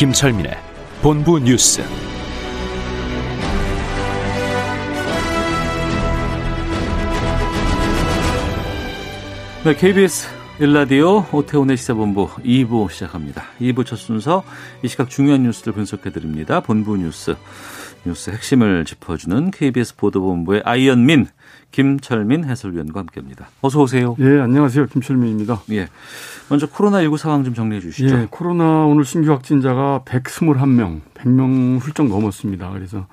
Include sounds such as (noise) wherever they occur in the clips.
김철민의 본부 뉴스. 네, KBS 일라디오 오태훈의 시사본부 2부 시작합니다. 2부 첫 순서 이 시각 중요한 뉴스를 분석해 드립니다. 본부 뉴스 뉴스 핵심을 짚어주는 KBS 보도본부의 아이언민 김철민 해설위원과 함께합니다. 어서 오세요. 예, 안녕하세요. 김철민입니다. 예, 먼저 코로나19 상황 좀 정리해 주시죠. 예, 코로나 오늘 신규 확진자가 121명, 100명 훌쩍 넘었습니다. 그래서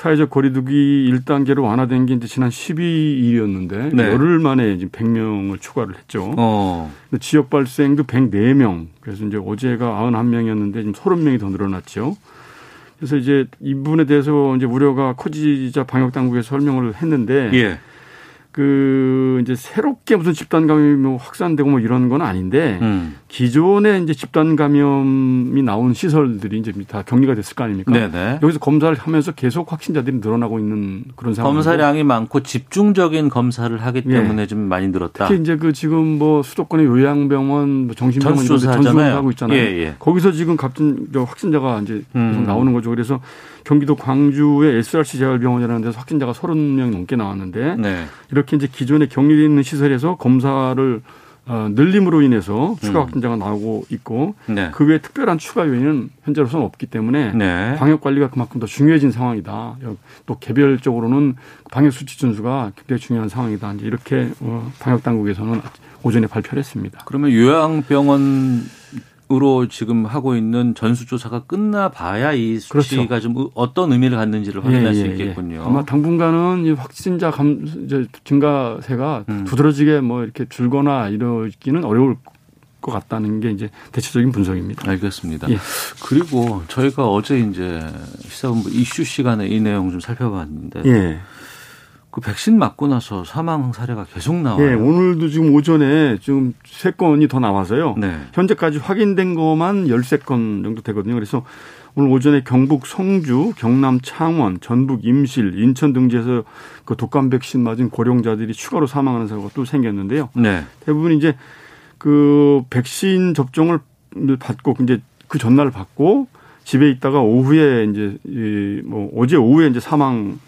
사회적 거리두기 1단계로 완화된 게 이제 지난 12일이었는데 네. 열흘 만에 지금 100명을 추가를 했죠. 어, 지역 발생도 104명. 그래서 이제 어제가 91명이었는데 지금 30명이 더 늘어났죠. 그래서 이제 이 부분에 대해서 이제 우려가 커지자 방역 당국에서 설명을 했는데 예, 그 이제 새롭게 무슨 집단 감염이 뭐 확산되고 뭐 이런 건 아닌데 음, 기존에 이제 집단 감염이 나온 시설들이 이제 다 격리가 됐을 거 아닙니까? 네네. 여기서 검사를 하면서 계속 확진자들이 늘어나고 있는 그런 상황. 검사량이 많고 집중적인 검사를 하기 예. 때문에 좀 많이 늘었다. 특히 이제 그 지금 뭐 수도권의 요양병원, 뭐 정신병원 전수조사. 하고 있잖아요. 예, 예. 거기서 지금 갑진 저 확진자가 이제 음. 계속 나오는 거죠. 그래서 경기도 광주의 SRC 재활병원이라는 데서 확진자가 30명 넘게 나왔는데 네. 이렇게 이제 기존에 격리되어 있는 시설에서 검사를 어, 늘림으로 인해서 추가 음. 확진자가 나오고 있고 네. 그 외에 특별한 추가 요인은 현재로서는 없기 때문에 네. 방역 관리가 그만큼 더 중요해진 상황이다. 또 개별적으로는 방역 수치 준수가 굉장히 중요한 상황이다. 이제 이렇게 어, 방역 당국에서는 오전에 발표를 했습니다. 그러면 요양병원 으로 지금 하고 있는 전수조사가 끝나봐야 이 수치가 그렇죠. 좀 어떤 의미를 갖는지를 확인할 수 있겠군요. 아마 당분간은 이 확진자 감 증가세가 음. 두드러지게 뭐 이렇게 줄거나 이러기는 어려울 것 같다는 게 이제 대체적인 분석입니다. 알겠습니다. 예. 그리고 저희가 어제 이제 시사본부 이슈 시간에 이 내용 좀 살펴봤는데 예. 그 백신 맞고 나서 사망 사례가 계속 나와요. 예, 오늘도 지금 오전에 지금 세 건이 더 나와서요. 네. 현재까지 확인된 것만 13건 정도 되거든요. 그래서 오늘 오전에 경북 성주, 경남 창원, 전북 임실, 인천 등지에서 그 독감 백신 맞은 고령자들이 추가로 사망하는 사고가 또 생겼는데요. 네. 대부분 이제 그 백신 접종을 받고 이제 그 전날 받고 집에 있다가 오후에 이제 이뭐 어제 오후에 이제 사망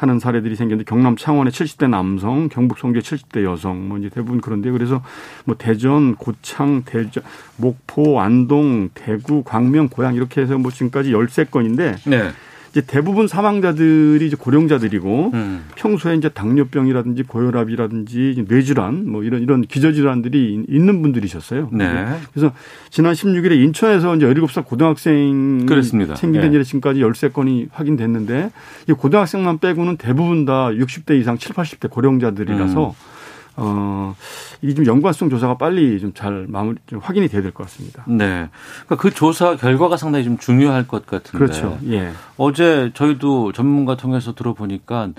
하는 사례들이 생겼는데 경남 창원의 70대 남성, 경북 성주의 70대 여성 뭐 이제 대부분 그런데 그래서 뭐 대전, 고창, 대전, 목포, 안동, 대구, 광명, 고양 이렇게 해서 뭐 지금까지 13건인데 네. 이제 대부분 사망자들이 이제 고령자들이고 음. 평소에 이제 당뇨병이라든지 고혈압이라든지 뇌질환 뭐 이런 이런 기저질환들이 있는 분들이셨어요. 네. 그래서 지난 16일에 인천에서 이제 17살 고등학생 그렇습니다. 생긴 예. 일에 지금까지 13건이 확인됐는데 이 고등학생만 빼고는 대부분 다 60대 이상 7, 80대 고령자들이라서 음. 어, 이게 좀 연관성 조사가 빨리 좀 잘 마무리 좀 확인이 돼야 될 것 같습니다. 네. 그러니까 그 조사 결과가 상당히 좀 중요할 것 같은데. 그렇죠. 예. 어제 저희도 전문가 통해서 들어보니까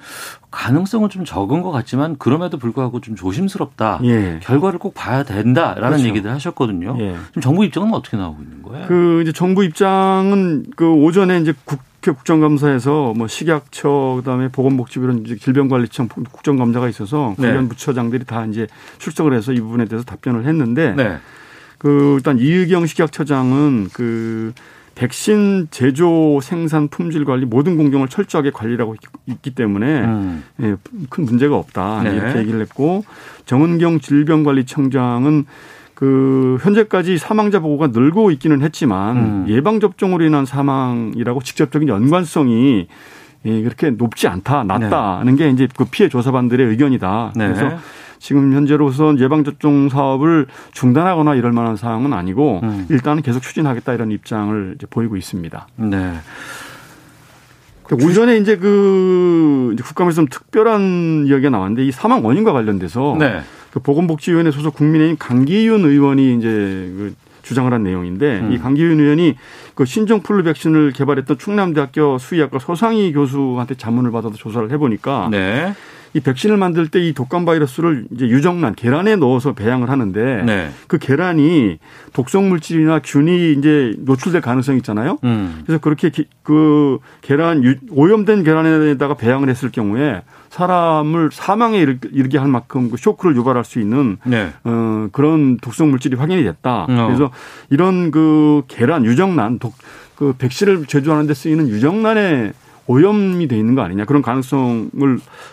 가능성은 좀 적은 것 같지만 그럼에도 불구하고 좀 조심스럽다. 예. 결과를 꼭 봐야 된다라는 그렇죠. 얘기들 하셨거든요. 예. 지금 정부 입장은 어떻게 나오고 있는 거예요? 그 이제 정부 입장은 그 오전에 이제 국 회 국정감사에서 뭐 식약처 그다음에 보건복지부 이런 질병관리청 국정감사가 있어서 네. 관련 부처장들이 다 이제 출석을 해서 이 부분에 대해서 답변을 했는데 네. 그 일단 이의경 식약처장은 그 백신 제조 생산 품질 관리 모든 공정을 철저하게 관리하고 있- 있기 때문에 음. 예, 큰 문제가 없다 네. 이렇게 얘기를 했고 정은경 질병관리청장은 그 현재까지 사망자 보고가 늘고 있기는 했지만 음. 예방 접종으로 인한 사망이라고 직접적인 연관성이 예, 그렇게 높지 않다, 낮다는 게 이제 그 피해 조사반들의 의견이다. 네. 그래서 지금 현재로선 예방 접종 사업을 중단하거나 이럴 만한 사항은 아니고 음. 일단은 계속 추진하겠다 이런 입장을 이제 보이고 있습니다. 네. 그 오전에 이제 그 국감에서 좀 특별한 이야기가 나왔는데 이 사망 원인과 관련돼서 네. 그 보건복지위원회 소속 국민의힘 강기윤 의원이 이제 그 주장을 한 내용인데 음. 이 강기윤 의원이 그 신종 플루 백신을 개발했던 충남대학교 수의학과 소상희 교수한테 자문을 받아서 조사를 해보니까 네. 이 백신을 만들 때 이 독감 바이러스를 이제 유정란 계란에 넣어서 배양을 하는데 네. 그 계란이 독성 물질이나 균이 이제 노출될 가능성이 있잖아요. 음. 그래서 그렇게 기- 그 계란 유- 오염된 계란에다가 배양을 했을 경우에 사람을 사망에 이르- 이르게 할 만큼 그 쇼크를 유발할 수 있는 네. 어, 그런 독성 물질이 확인이 됐다. 어. 그래서 이런 그 계란 유정란 독 그 백신을 제조하는 데 쓰이는 유정란에 오염이 돼 있는 거 아니냐 그런 가능성을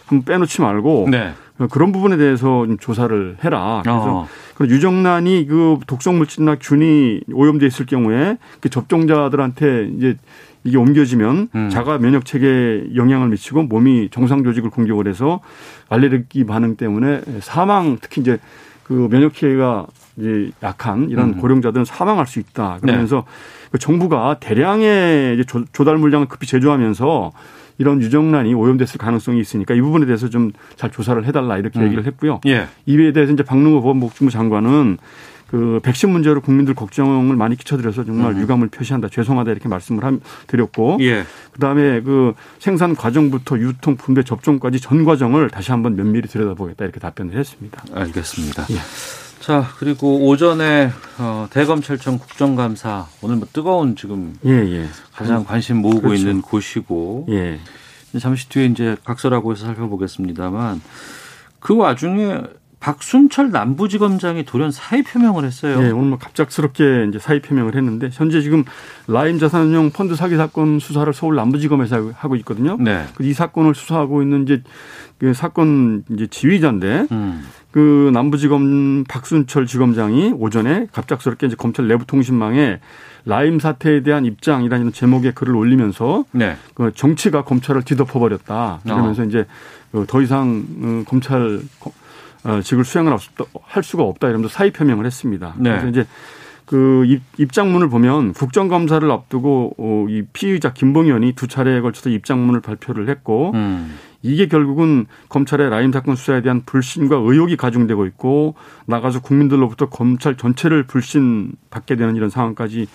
한번 빼놓지 말고 네. 어, 그런 부분에 대해서 좀 조사를 해라. 그래서 어. 그 유정란이 그 독성 물질이나 균이 오염돼 있을 경우에 그 접종자들한테 이제 이게 옮겨지면 음. 자가 면역 체계에 영향을 미치고 몸이 정상 조직을 공격을 해서 알레르기 반응 때문에 사망 특히 이제 그 면역 체계가 이제 약한 이런 음. 고령자들은 사망할 수 있다. 네. 그러면서 그 정부가 대량의 조- 조달 물량을 급히 제조하면서 이런 유정란이 오염됐을 가능성이 있으니까 이 부분에 대해서 좀 잘 조사를 해달라 이렇게 음. 얘기를 했고요. 예. 이에 대해서 이제 박능호 보건복지부 장관은 그 백신 문제로 국민들 걱정을 많이 끼쳐드려서 정말 유감을 표시한다. 죄송하다 이렇게 말씀을 함- 드렸고 예. 그다음에 그 생산 과정부터 유통 분배 접종까지 전 과정을 다시 한번 면밀히 들여다보겠다 이렇게 답변을 했습니다. 알겠습니다. 예. 자, 그리고 오전에 어, 대검찰청 국정감사 오늘 뭐 뜨거운 지금 예, 예. 가장 관심 모으고 그렇죠. 있는 곳이고 예. 잠시 뒤에 이제 각서라고 해서 살펴보겠습니다만 그 와중에 박순철 남부지검장이 돌연 사의 표명을 했어요. 예, 오늘 뭐 갑작스럽게 이제 사의 표명을 했는데 현재 지금 라임 자산운용 펀드 사기 사건 수사를 서울 남부지검에서 하고 있거든요. 네. 그이 사건을 수사하고 있는 이제 그 사건 이제 지휘자인데 음. 그 남부지검 박순철 지검장이 오전에 갑작스럽게 이제 검찰 내부 통신망에 라임 사태에 대한 입장이라는 제목의 글을 올리면서 네. 그 정치가 검찰을 뒤덮어 버렸다. 이러면서 어. 이제 그더 이상 어, 검찰 어, 직을 수행을 없- 할 수가 없다 이러면서 사의 표명을 했습니다. 네. 그래서 이제 그 입- 입장문을 보면 국정감사를 앞두고 어, 이 피의자 김봉현이 두 차례에 걸쳐서 입장문을 발표를 했고 음. 이게 결국은 검찰의 라임 사건 수사에 대한 불신과 의혹이 가중되고 있고 나가서 국민들로부터 검찰 전체를 불신 받게 되는 이런 상황까지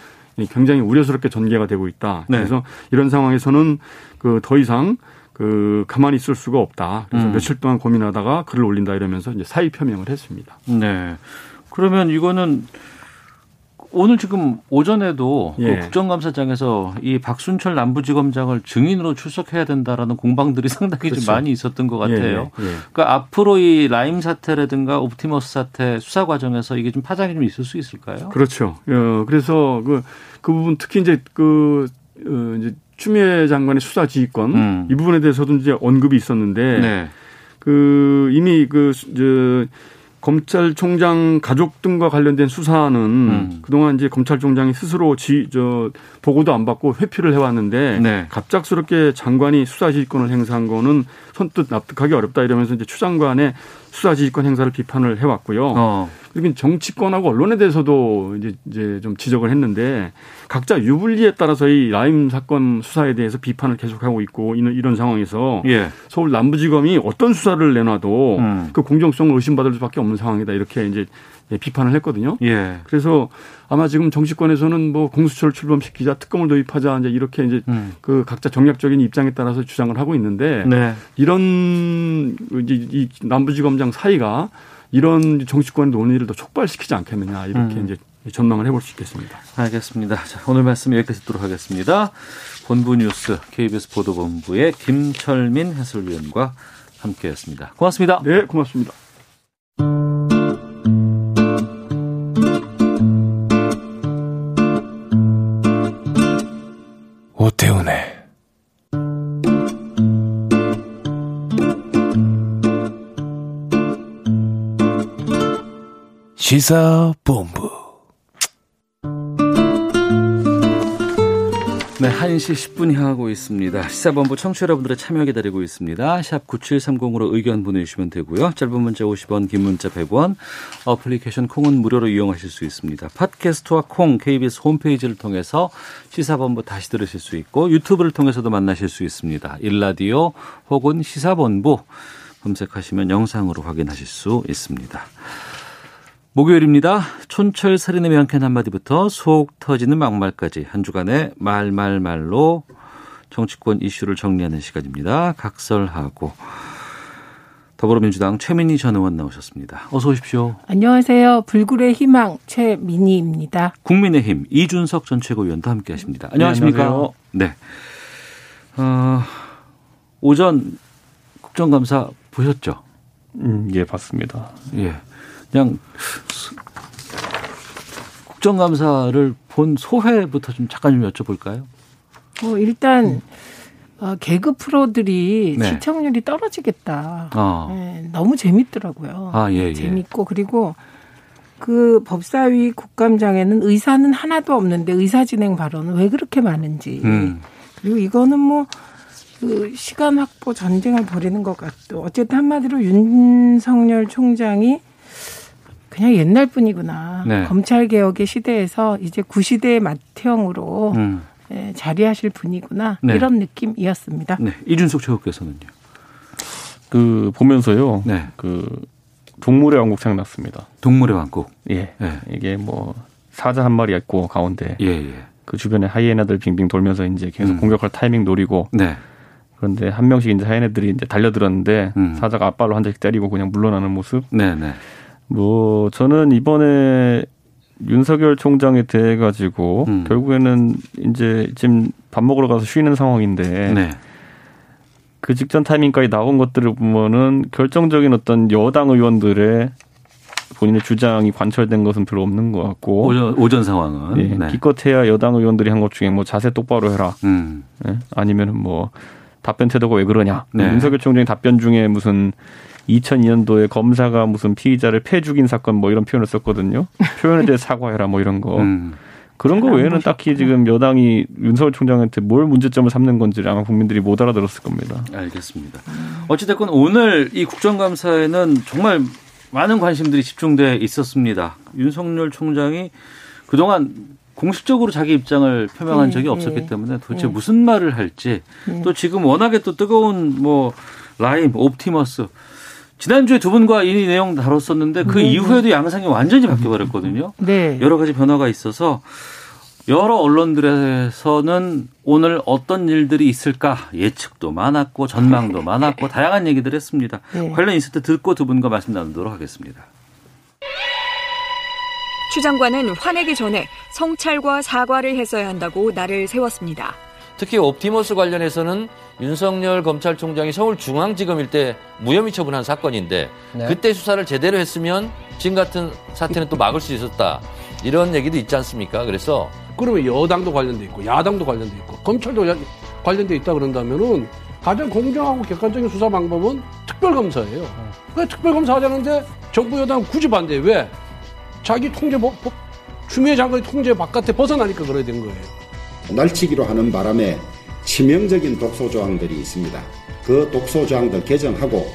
굉장히 우려스럽게 전개가 되고 있다. 네. 그래서 이런 상황에서는 그 더 이상 그 가만히 있을 수가 없다. 그래서 음. 며칠 동안 고민하다가 글을 올린다 이러면서 이제 사의 표명을 했습니다. 네. 그러면 이거는 오늘 지금 오전에도 예. 그 국정감사장에서 이 박순철 남부지검장을 증인으로 출석해야 된다라는 공방들이 (laughs) 상당히 좀 그렇죠. 많이 있었던 것 같아요. 예, 예. 그러니까 앞으로 이 라임 사태라든가 옵티머스 사태 수사 과정에서 이게 좀 파장이 좀 있을 수 있을까요? 그렇죠. 어, 그래서 그, 그 부분 특히 이제 그, 어, 이제 추미애 장관의 수사 지휘권 음. 이 부분에 대해서도 이제 언급이 있었는데 네. 그 이미 그, 저, 검찰총장 가족 등과 관련된 수사는 음. 그동안 이제 검찰총장이 스스로 지, 저, 보고도 안 받고 회피를 해왔는데 네. 갑작스럽게 장관이 수사지휘권을 행사한 거는 선뜻 납득하기 어렵다 이러면서 이제 추 장관의 수사지휘권 행사를 비판을 해왔고요. 어. 그리고 정치권하고 언론에 대해서도 이제, 이제 좀 지적을 했는데 각자 유불리에 따라서 이 라임 사건 수사에 대해서 비판을 계속하고 있고 이런, 이런 상황에서 예. 서울 남부지검이 어떤 수사를 내놔도 음. 그 공정성을 의심받을 수밖에 없는 상황이다 이렇게 이제 비판을 했거든요. 예. 그래서 아마 지금 정치권에서는 뭐 공수처를 출범시키자 특검을 도입하자 이제 이렇게 이제 음. 그 각자 정략적인 입장에 따라서 주장을 하고 있는데 네. 이런 이제 이 남부지검장 사이가 이런 정치권의 논의를 더 촉발시키지 않겠느냐 이렇게 음. 이제 전망을 해볼 수 있겠습니다. 알겠습니다. 자, 오늘 말씀 여기까지 듣도록 하겠습니다. 본부 뉴스 KBS 보도본부의 김철민 해설위원과 함께했습니다. 고맙습니다. 네, 고맙습니다. 오태훈의 시사본부 네, 1시 10분 향하고 있습니다. 시사본부 청취자 여러분들의 참여 기다리고 있습니다. 샵 9730으로 의견 보내주시면 되고요. 짧은 문자 50원, 긴 문자 100원, 어플리케이션 콩은 무료로 이용하실 수 있습니다. 팟캐스트와 콩, KBS 홈페이지를 통해서 시사본부 다시 들으실 수 있고 유튜브를 통해서도 만나실 수 있습니다. 일라디오 혹은 시사본부 검색하시면 영상으로 확인하실 수 있습니다. 목요일입니다. 촌철 살인의 명쾌한 한마디부터 속 터지는 막말까지 한 주간의 말말말로 정치권 이슈를 정리하는 시간입니다. 각설하고 더불어민주당 최민희 전 의원 나오셨습니다. 어서 오십시오. 안녕하세요. 불굴의 희망 최민희입니다. 국민의힘 이준석 전 최고위원도 함께하십니다. 안녕하십니까? 네. 어, 오전 국정감사 보셨죠? 음, 예, 봤습니다. 예. 그냥 국정감사를 본 소회부터 좀 잠깐 좀 여쭤볼까요? 어, 일단 어, 개그 프로들이 네. 시청률이 떨어지겠다. 어. 네, 너무 재밌더라고요. 아, 예, 예. 재밌고 그리고 그 법사위 국감장에는 의사는 하나도 없는데 의사 진행 발언은 왜 그렇게 많은지. 음. 그리고 이거는 뭐, 그 시간 확보 전쟁을 벌이는 것 같도. 어쨌든 한마디로 윤석열 총장이 그냥 옛날 분이구나. 네. 검찰 개혁의 시대에서 이제 구시대의 맏형으로 음. 예, 자리하실 분이구나. 네. 이런 느낌이었습니다. 네. 이준석 최고께서는요. 그 보면서요. 네. 그 동물의 왕국 생각났습니다. 동물의 왕국. 예. 예. 이게 뭐 사자 한 마리 있고 가운데 예, 예. 그 주변에 하이에나들 빙빙 돌면서 이제 계속 음. 공격할 타이밍 노리고 네. 그런데 한 명씩 이제 하이에나들이 이제 달려들었는데 음. 사자가 앞발로 한 대씩 때리고 그냥 물러나는 모습. 네, 네. 뭐 저는 이번에 윤석열 총장에 대해 가지고 음. 결국에는 이제 지금 밥 먹으러 가서 쉬는 상황인데 네. 그 직전 타이밍까지 나온 것들을 보면은 결정적인 어떤 여당 의원들의 본인의 주장이 관철된 것은 별로 없는 것 같고 오전, 오전 상황은. 예, 네. 기껏해야 여당 의원들이 한 것 중에 뭐 자세 똑바로 해라 음. 예? 아니면은 뭐 답변 태도가 왜 그러냐 네. 윤석열 총장의 답변 중에 무슨 2002년도에 검사가 무슨 피의자를 패 죽인 사건 뭐 이런 표현을 썼거든요 표현에 대해 사과해라 뭐 이런 거 음. 그런 거 외에는 딱히 지금 여당이 윤석열 총장한테 뭘 문제점을 삼는 건지를 아마 국민들이 못 알아들었을 겁니다. 알겠습니다. 어찌됐건 오늘 이 국정감사에는 정말 많은 관심들이 집중돼 있었습니다. 윤석열 총장이 그동안 공식적으로 자기 입장을 표명한 네, 적이 네. 없었기 때문에 도대체 네. 무슨 말을 할지 네. 또 지금 워낙에 또 뜨거운 뭐 라임, 옵티머스 지난주에 두 분과 이 내용 다뤘었는데 그 네, 이후에도 양상이 완전히 바뀌어 버렸거든요. 네. 여러 가지 변화가 있어서 여러 언론들에서는 오늘 어떤 일들이 있을까 예측도 많았고 전망도 많았고 다양한 얘기들 했습니다. 네. 관련 있을 때 듣고 두 분과 말씀 나누도록 하겠습니다. 추 장관은 화내기 전에 성찰과 사과를 했어야 한다고 날을 세웠습니다. 특히 옵티머스 관련해서는 윤석열 검찰총장이 서울중앙지검일 때 무혐의 처분한 사건인데 그때 수사를 제대로 했으면 지금 같은 사태는 또 막을 수 있었다. 이런 얘기도 있지 않습니까? 그래서 그러면 여당도 관련돼 있고 야당도 관련돼 있고 검찰도 야- 관련돼 있다 그런다면은 가장 공정하고 객관적인 수사 방법은 특별검사예요. 왜 특별검사 하자는데 정부 여당 굳이 반대 왜? 자기 통제 법, 법- 추미애 장관이 통제 바깥에 벗어나니까 그래야 된 거예요. 날치기로 하는 바람에 치명적인 독소 조항들이 있습니다. 그 독소 조항들 개정하고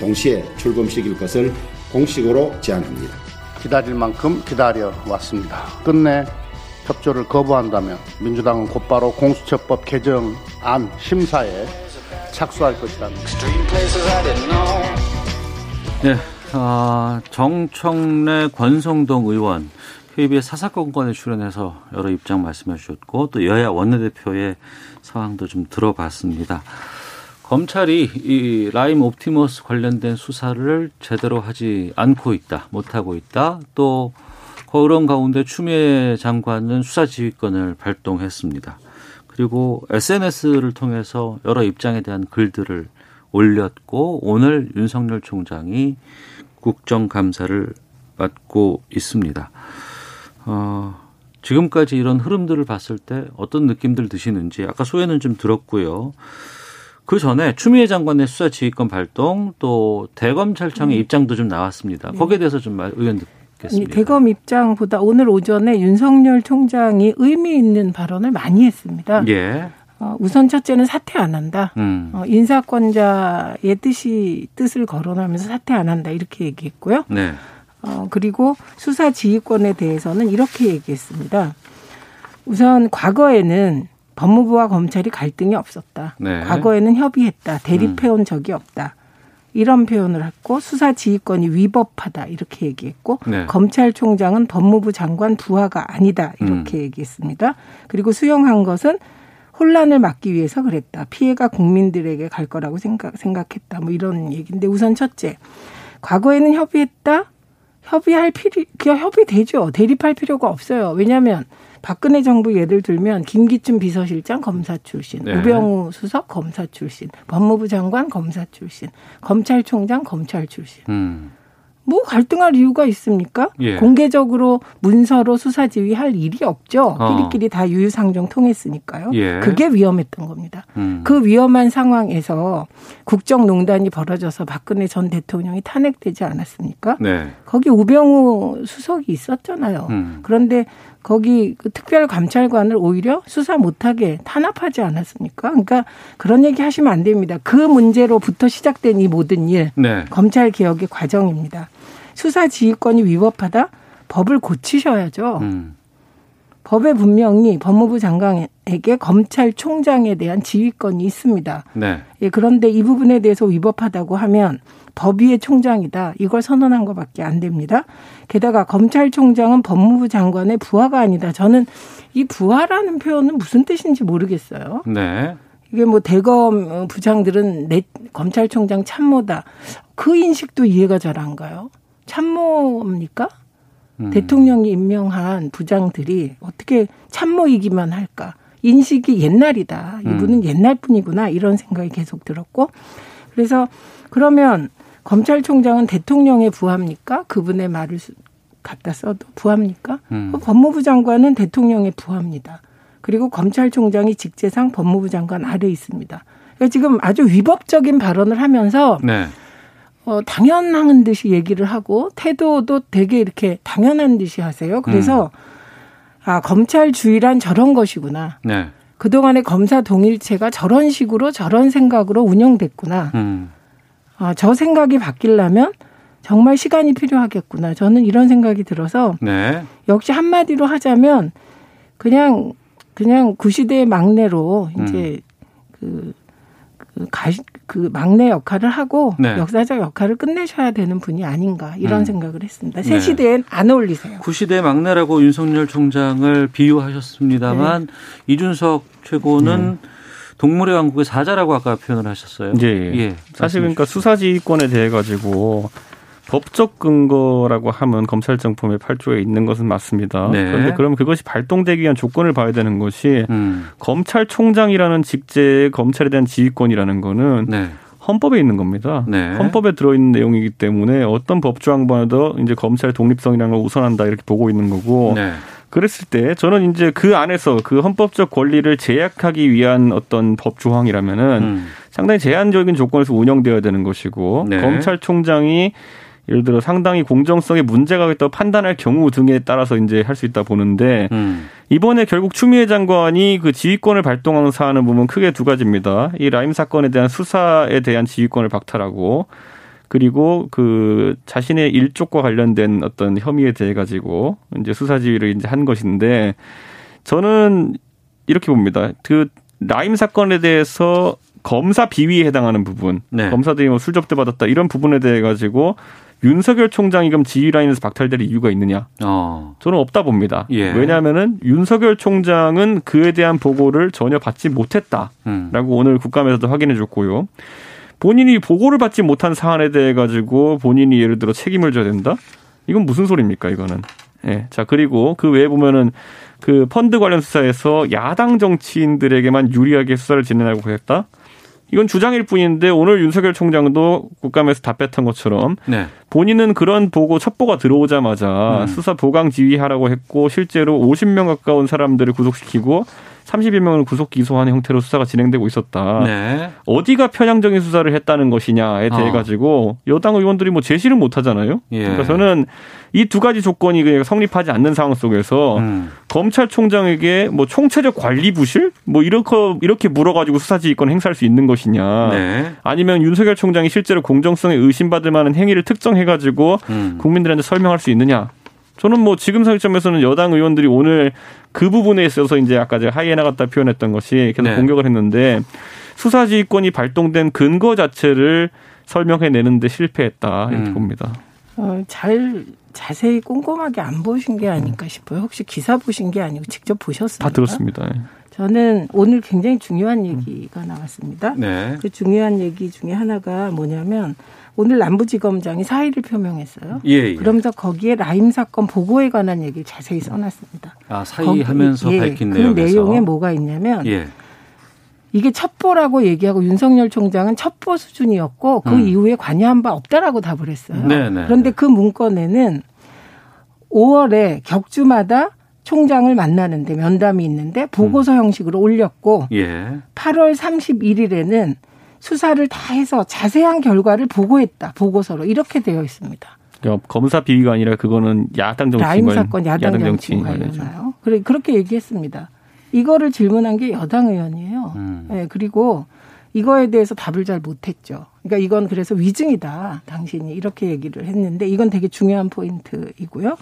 동시에 출범시킬 것을 공식으로 제안합니다. 기다릴 만큼 기다려 왔습니다. 끝내 협조를 거부한다면 민주당은 곧바로 공수처법 개정안 심사에 착수할 것이라는 네, 아, 정청래 권성동 의원 KBS 사사건건에 출연해서 여러 입장 말씀해 주셨고 또 여야 원내대표의 상황도 좀 들어봤습니다. 검찰이 이 라임 옵티머스 관련된 수사를 제대로 하지 않고 있다, 못하고 있다. 또 그런 가운데 추미애 장관은 수사 지휘권을 발동했습니다. 그리고 SNS를 통해서 여러 입장에 대한 글들을 올렸고 오늘 윤석열 총장이 국정감사를 맡고 있습니다. 어, 지금까지 이런 흐름들을 봤을 때 어떤 느낌들 드시는지 아까 소회는 좀 들었고요. 그 전에 추미애 장관의 수사 지휘권 발동 또 대검찰청의 입장도 좀 나왔습니다. 거기에 대해서 좀 말- 의견 이 듣겠습니다. 대검 입장보다 오늘 오전에 윤석열 총장이 의미 있는 발언을 많이 했습니다. 예. 어, 우선 첫째는 사퇴 안 한다. 음. 어, 인사권자의 뜻이 뜻을 거론하면서 사퇴 안 한다 이렇게 얘기했고요. 네. 어, 그리고 수사 지휘권에 대해서는 이렇게 얘기했습니다. 우선 과거에는 법무부와 검찰이 갈등이 없었다. 네. 과거에는 협의했다. 대립해온 적이 없다. 이런 표현을 했고 수사 지휘권이 위법하다 이렇게 얘기했고 네. 검찰총장은 법무부 장관 부하가 아니다 이렇게 얘기했습니다. 그리고 수용한 것은 혼란을 막기 위해서 그랬다. 피해가 국민들에게 갈 거라고 생각, 생각했다. 뭐 이런 얘기인데 우선 첫째, 과거에는 협의했다? 협의할 필요, 그 협의되죠. 대립할 필요가 없어요. 왜냐하면 박근혜 정부 예를 들면 김기춘 비서실장 검사 출신, 네. 우병우 수석 검사 출신, 법무부 장관 검사 출신, 검찰총장 검찰 출신. 음. 뭐 갈등할 이유가 있습니까? 예. 공개적으로 문서로 수사 지휘할 일이 없죠. 어. 끼리끼리 다 유유상종 통했으니까요. 예. 그게 위험했던 겁니다. 음. 그 위험한 상황에서 국정농단이 벌어져서 박근혜 전 대통령이 탄핵되지 않았습니까? 네. 거기 우병우 수석이 있었잖아요. 음. 그런데 거기 그 특별감찰관을 오히려 수사 못하게 탄압하지 않았습니까? 그러니까 그런 얘기 하시면 안 됩니다. 그 문제로부터 시작된 이 모든 일, 네. 검찰 개혁의 과정입니다. 수사 지휘권이 위법하다? 법을 고치셔야죠. 음. 법에 분명히 법무부 장관에게 검찰총장에 대한 지휘권이 있습니다. 네. 예, 그런데 이 부분에 대해서 위법하다고 하면 법위의 총장이다. 이걸 선언한 것밖에 안 됩니다. 게다가 검찰총장은 법무부 장관의 부하가 아니다. 저는 이 부하라는 표현은 무슨 뜻인지 모르겠어요. 네. 이게 뭐 대검 부장들은 내 검찰총장 참모다. 그 인식도 이해가 잘 안 가요. 참모입니까? 음. 대통령이 임명한 부장들이 어떻게 참모이기만 할까? 인식이 옛날이다. 이분은 음. 옛날 분이구나. 이런 생각이 계속 들었고. 그래서 그러면 검찰총장은 대통령의 부하입니까? 그분의 말을 수- 갖다 써도 부하입니까? 음. 법무부 장관은 대통령의 부하입니다. 그리고 검찰총장이 직제상 법무부 장관 아래 있습니다. 그러니까 지금 아주 위법적인 발언을 하면서 네. 어, 당연한 듯이 얘기를 하고 태도도 되게 이렇게 당연한 듯이 하세요. 그래서 아 검찰 주의란 저런 것이구나. 네. 그동안의 검사 동일체가 저런 식으로 저런 생각으로 운영됐구나. 음. 아, 저 생각이 바뀌려면 정말 시간이 필요하겠구나. 저는 이런 생각이 들어서 네. 역시 한마디로 하자면 그냥 그냥 구시대의 막내로 이제 그, 그, 가, 그 막내 역할을 하고 네. 역사적 역할을 끝내셔야 되는 분이 아닌가 이런 음. 생각을 했습니다. 네. 새 시대엔 안 어울리세요. 구시대 막내라고 윤석열 총장을 비유하셨습니다만 네. 이준석 최고는 동물의 왕국의 사자라고 아까 표현을 하셨어요. 예. 예. 사실 그러니까 수사지휘권에 대해 가지고 법적 근거라고 하면 검찰 정품의 8조에 있는 것은 맞습니다. 네. 그런데 그러면 그것이 발동되기 위한 조건을 봐야 되는 것이 음. 검찰총장이라는 직제의 검찰에 대한 지휘권이라는 거는 네. 헌법에 있는 겁니다. 네. 헌법에 들어있는 내용이기 때문에 어떤 법조항보다도 이제 검찰의 독립성이라는 걸 우선한다 이렇게 보고 있는 거고 네. 그랬을 때 저는 이제 그 안에서 그 헌법적 권리를 제약하기 위한 어떤 법 조항이라면은 음. 상당히 제한적인 조건에서 운영되어야 되는 것이고 네. 검찰총장이 예를 들어 상당히 공정성에 문제가 있다고 판단할 경우 등에 따라서 이제 할 수 있다 보는데 음. 이번에 결국 추미애 장관이 그 지휘권을 발동하는 사안을 보면 크게 두 가지입니다. 이 라임 사건에 대한 수사에 대한 지휘권을 박탈하고 그리고 그 자신의 일족과 관련된 어떤 혐의에 대해 가지고 이제 수사 지휘를 이제 한 것인데 저는 이렇게 봅니다. 그 라임 사건에 대해서 검사 비위에 해당하는 부분, 네. 검사들이 뭐 술접대 받았다 이런 부분에 대해 가지고 윤석열 총장이 그럼 지휘 라인에서 박탈될 이유가 있느냐? 어. 저는 없다 봅니다. 예. 왜냐하면은 윤석열 총장은 그에 대한 보고를 전혀 받지 못했다라고 음. 오늘 국감에서도 확인해 줬고요. 본인이 보고를 받지 못한 사안에 대해 가지고 본인이 예를 들어 책임을 져야 된다? 이건 무슨 소리입니까? 이거는. 예. 자 그리고 그 외에 보면은 그 펀드 관련 수사에서 야당 정치인들에게만 유리하게 수사를 진행하고 했다. 이건 주장일 뿐인데 오늘 윤석열 총장도 국감에서 답했던 것처럼 네. 본인은 그런 보고 첩보가 들어오자마자 음. 수사 보강 지휘하라고 했고 실제로 50명 가까운 사람들을 구속시키고 31명을 구속 기소하는 형태로 수사가 진행되고 있었다. 네. 어디가 편향적인 수사를 했다는 것이냐에 대해 어. 가지고 여당 의원들이 뭐 제시를 못 하잖아요. 예. 그러니까 저는 이 두 가지 조건이 그냥 성립하지 않는 상황 속에서 음. 검찰총장에게 뭐 총체적 관리 부실 뭐 이렇게 이렇게 물어가지고 수사지휘권 행사할 수 있는 것이냐 네. 아니면 윤석열 총장이 실제로 공정성에 의심받을 만한 행위를 특정해가지고 음. 국민들한테 설명할 수 있느냐 저는 뭐 지금 상점에서는 여당 의원들이 오늘 그 부분에 있어서 이제 아까 제가 하이에나 같다 표현했던 것이 계속 네. 공격을 했는데 수사지휘권이 발동된 근거 자체를 설명해내는데 실패했다 이렇게 음. 봅니다. 어, 잘 자세히 꼼꼼하게 안 보신 게 아닐까 싶어요. 혹시 기사 보신 게 아니고 직접 보셨습니까? 다 들었습니다. 예. 저는 오늘 굉장히 중요한 얘기가 나왔습니다. 네. 그 중요한 얘기 중에 하나가 뭐냐면 오늘 남부지검장이 사의를 표명했어요. 예, 예. 그러면서 거기에 라임 사건 보고에 관한 얘기를 자세히 써놨습니다. 아, 사의하면서 거기- 예, 밝힌 그 내용에서. 내용에 뭐가 있냐면 예. 이게 첩보라고 얘기하고 윤석열 총장은 첩보 수준이었고 그 음. 이후에 관여한 바 없다라고 답을 했어요. 네, 네, 그런데 그 문건에는 5월에 격주마다 총장을 만나는데 면담이 있는데 보고서 음. 형식으로 올렸고 예. 8월 31일에는 수사를 다 해서 자세한 결과를 보고했다. 보고서로 이렇게 되어 있습니다. 그러니까 검사 비위가 아니라 그거는 야당 정치인 라임 사건 야당, 정치인 관련이죠. 관련나요? 그래 그렇게 얘기했습니다. 이거를 질문한 게 여당 의원이에요. 음. 예, 그리고 이거에 대해서 답을 잘 못했죠. 그러니까 이건 그래서 위증이다. 당신이 이렇게 얘기를 했는데 이건 되게 중요한 포인트이고요.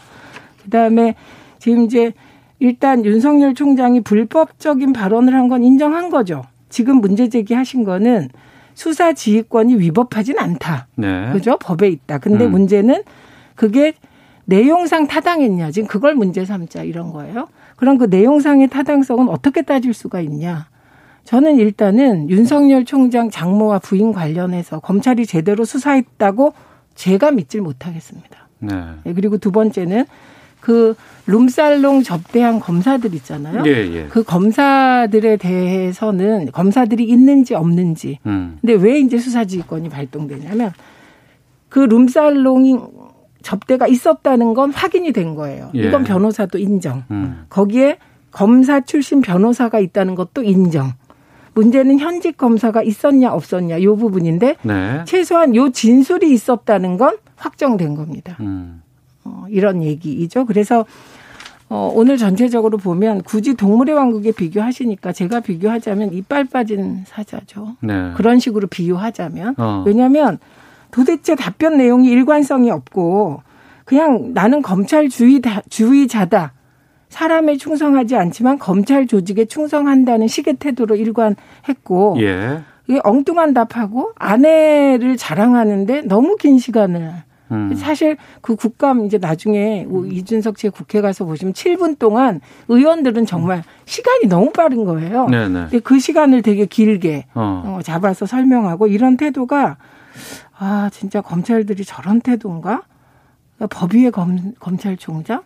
그다음에 지금 이제 일단 윤석열 총장이 불법적인 발언을 한 건 인정한 거죠. 지금 문제 제기하신 거는 수사 지휘권이 위법하진 않다. 네. 그죠? 법에 있다. 근데 음. 문제는 그게 내용상 타당했냐. 지금 그걸 문제 삼자 이런 거예요. 그럼 그 내용상의 타당성은 어떻게 따질 수가 있냐. 저는 일단은 윤석열 총장 장모와 부인 관련해서 검찰이 제대로 수사했다고 제가 믿질 못하겠습니다. 네. 예, 그리고 두 번째는 그 룸살롱 접대한 검사들 있잖아요. 예, 예. 그 검사들에 대해서는 검사들이 있는지 없는지. 음. 근데 왜 이제 수사지휘권이 발동되냐면 그 룸살롱이 접대가 있었다는 건 확인이 된 거예요. 예. 이건 변호사도 인정. 음. 거기에 검사 출신 변호사가 있다는 것도 인정. 문제는 현직 검사가 있었냐 없었냐 요 부분인데 네. 최소한 요 진술이 있었다는 건 확정된 겁니다. 음. 어, 이런 얘기이죠. 그래서 어, 오늘 전체적으로 보면 굳이 동물의 왕국에 비교하시니까 제가 비교하자면 이빨 빠진 사자죠. 네. 그런 식으로 비유하자면 어. 왜냐하면 도대체 답변 내용이 일관성이 없고 그냥 나는 검찰 주의다, 주의자다. 사람에 충성하지 않지만 검찰 조직에 충성한다는 식의 태도로 일관했고 예. 엉뚱한 답하고 아내를 자랑하는데 너무 긴 시간을 음. 사실 그 국감 이제 나중에 이준석 씨의 국회 가서 보시면 7분 동안 의원들은 정말 시간이 너무 빠른 거예요. 네네. 근데 그 시간을 되게 길게 어. 어, 잡아서 설명하고 이런 태도가 아 진짜 검찰들이 저런 태도인가? 법위의 검, 검찰총장?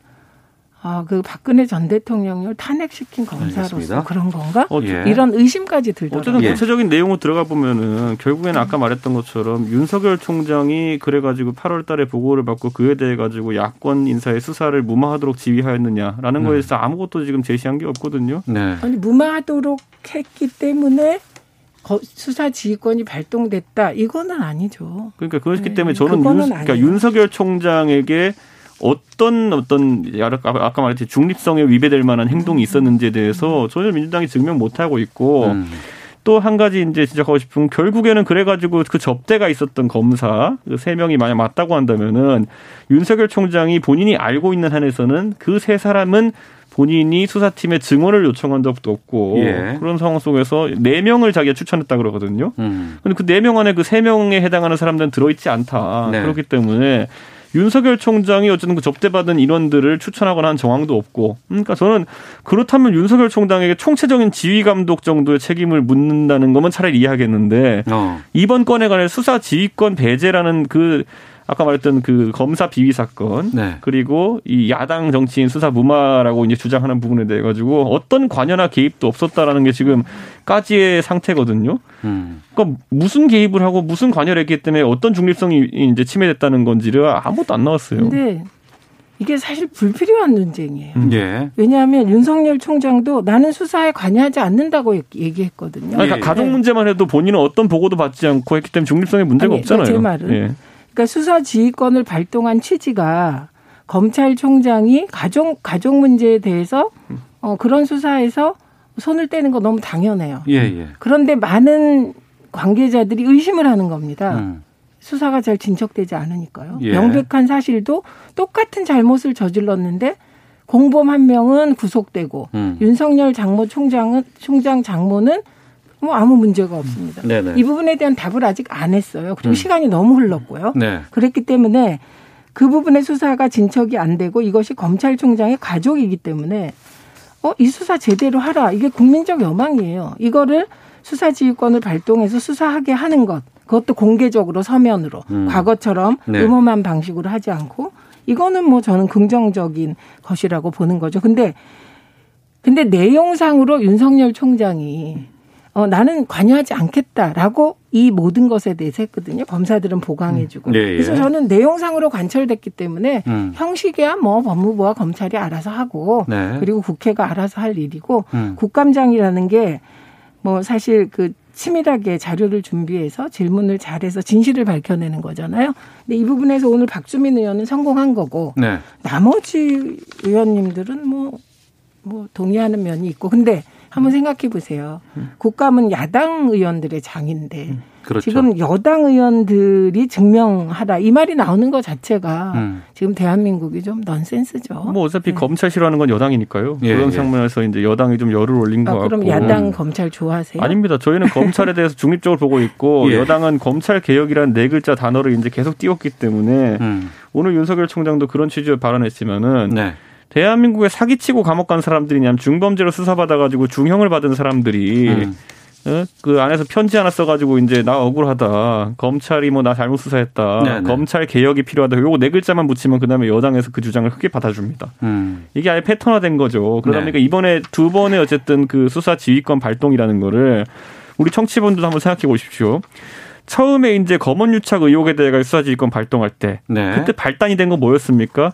아, 그 박근혜 전 대통령을 탄핵시킨 검사로서 알겠습니다. 그런 건가? 어, 예. 이런 의심까지 들더라고요. 어쨌든 예. 구체적인 내용으로 들어가 보면은 결국에는 아까 말했던 것처럼 윤석열 총장이 그래가지고 8월 달에 보고를 받고 그에 대해 가지고 야권 인사의 수사를 무마하도록 지휘하였느냐라는 거에 대해서 아무것도 지금 제시한 게 없거든요. 네. 아니 무마하도록 했기 때문에 거- 수사 지휘권이 발동됐다. 이거는 아니죠. 그러니까 그렇기 네, 때문에 저는 윤, 그러니까. 윤석열 총장에게 어떤 어떤 아까 아까 말했듯이 중립성에 위배될 만한 행동이 있었는지에 대해서 전혀 민주당이 증명 못 하고 있고 음. 또한 가지 이제 지적하고 싶은 건 결국에는 그래가지고 그 접대가 있었던 검사 그 세 명이 만약 맞다고 한다면은 윤석열 총장이 본인이 알고 있는 한에서는 그 세 사람은 본인이 수사팀에 증언을 요청한 적도 없고 예. 그런 상황 속에서 네 명을 자기가 추천했다 그러거든요. 음. 근데 그 네 명 안에 그 세 명에 해당하는 사람들은 들어있지 않다. 네. 그렇기 때문에 윤석열 총장이 어쨌든 그 접대받은 인원들을 추천하거나 한 정황도 없고. 그러니까 저는 그렇다면 윤석열 총장에게 총체적인 지휘 감독 정도의 책임을 묻는다는 거면 차라리 이해하겠는데 어. 이번 건에 관해 수사 지휘권 배제라는 그 아까 말했던 그 검사 비위 사건 네. 그리고 이 야당 정치인 수사 무마라고 이제 주장하는 부분에 대해 가지고 어떤 관여나 개입도 없었다라는 게 지금 까지의 상태거든요. 음. 그러니까 무슨 개입을 하고 무슨 관여를 했기 때문에 어떤 중립성이 이제 침해됐다는 건지를 아무것도 안 나왔어요. 근데 이게 사실 불필요한 논쟁이에요. 음. 예. 왜냐하면 윤석열 총장도 나는 수사에 관여하지 않는다고 얘기했거든요. 아니, 가- 가족 문제만 해도 본인은 어떤 보고도 받지 않고 했기 때문에 중립성에 문제가 아니, 없잖아요. 제 말은. 예. 그러니까 수사 지휘권을 발동한 취지가 검찰총장이 가족 가족 문제에 대해서 어, 그런 수사에서 손을 떼는 거 너무 당연해요. 예, 예. 그런데 많은 관계자들이 의심을 하는 겁니다. 음. 수사가 잘 진척되지 않으니까요. 예. 명백한 사실도 똑같은 잘못을 저질렀는데 공범 한 명은 구속되고 음. 윤석열 장모 총장은 총장 장모는 뭐 아무 문제가 없습니다. 네네. 이 부분에 대한 답을 아직 안 했어요. 그리고 음. 시간이 너무 흘렀고요. 네. 그랬기 때문에 그 부분의 수사가 진척이 안 되고 이것이 검찰총장의 가족이기 때문에 어, 이 수사 제대로 하라. 이게 국민적 여망이에요. 이거를 수사지휘권을 발동해서 수사하게 하는 것. 그것도 공개적으로 서면으로 음. 과거처럼 네. 음험한 방식으로 하지 않고 이거는 뭐 저는 긍정적인 것이라고 보는 거죠. 근데 근데 내용상으로 윤석열 총장이 어, 나는 관여하지 않겠다라고 이 모든 것에 대해서 했거든요. 검사들은 보강해주고. 음. 예, 예. 그래서 저는 내용상으로 관철됐기 때문에 음. 형식이야 뭐 법무부와 검찰이 알아서 하고 네. 그리고 국회가 알아서 할 일이고 음. 국감장이라는 게 뭐 사실 그 치밀하게 자료를 준비해서 질문을 잘해서 진실을 밝혀내는 거잖아요. 근데 이 부분에서 오늘 박주민 의원은 성공한 거고 네. 나머지 의원님들은 뭐, 뭐 동의하는 면이 있고. 근데 한번 생각해 보세요. 국감은 야당 의원들의 장인데 그렇죠. 지금 여당 의원들이 증명하라 이 말이 나오는 것 자체가 음. 지금 대한민국이 좀 넌센스죠. 뭐 어차피 검찰 싫어하는 건 여당이니까요. 예, 그런 예. 상황에서 이제 여당이 좀 열을 올린 것 아, 같고. 그럼 야당 검찰 좋아하세요? 아닙니다. 저희는 검찰에 대해서 (laughs) 중립적으로 보고 있고 예. 여당은 검찰 개혁이라는 네 글자 단어를 이제 계속 띄웠기 때문에 음. 오늘 윤석열 총장도 그런 취지로 발언했지만은 네. 대한민국에 사기치고 감옥 간 사람들이냐면 중범죄로 수사받아가지고 중형을 받은 사람들이 음. 어? 그 안에서 편지 하나 써가지고 이제 나 억울하다 검찰이 뭐 나 잘못 수사했다 네네. 검찰 개혁이 필요하다 요거 네 글자만 붙이면 그다음에 여당에서 그 주장을 크게 받아줍니다. 음. 이게 아예 패턴화된 거죠. 그러다 네. 보니까 이번에 두 번의 어쨌든 그 수사 지휘권 발동이라는 거를 우리 청취분들도 한번 생각해 보십시오. 처음에 이제 검언 유착 의혹에 대해 수사 지휘권 발동할 때 네. 그때 발단이 된 건 뭐였습니까?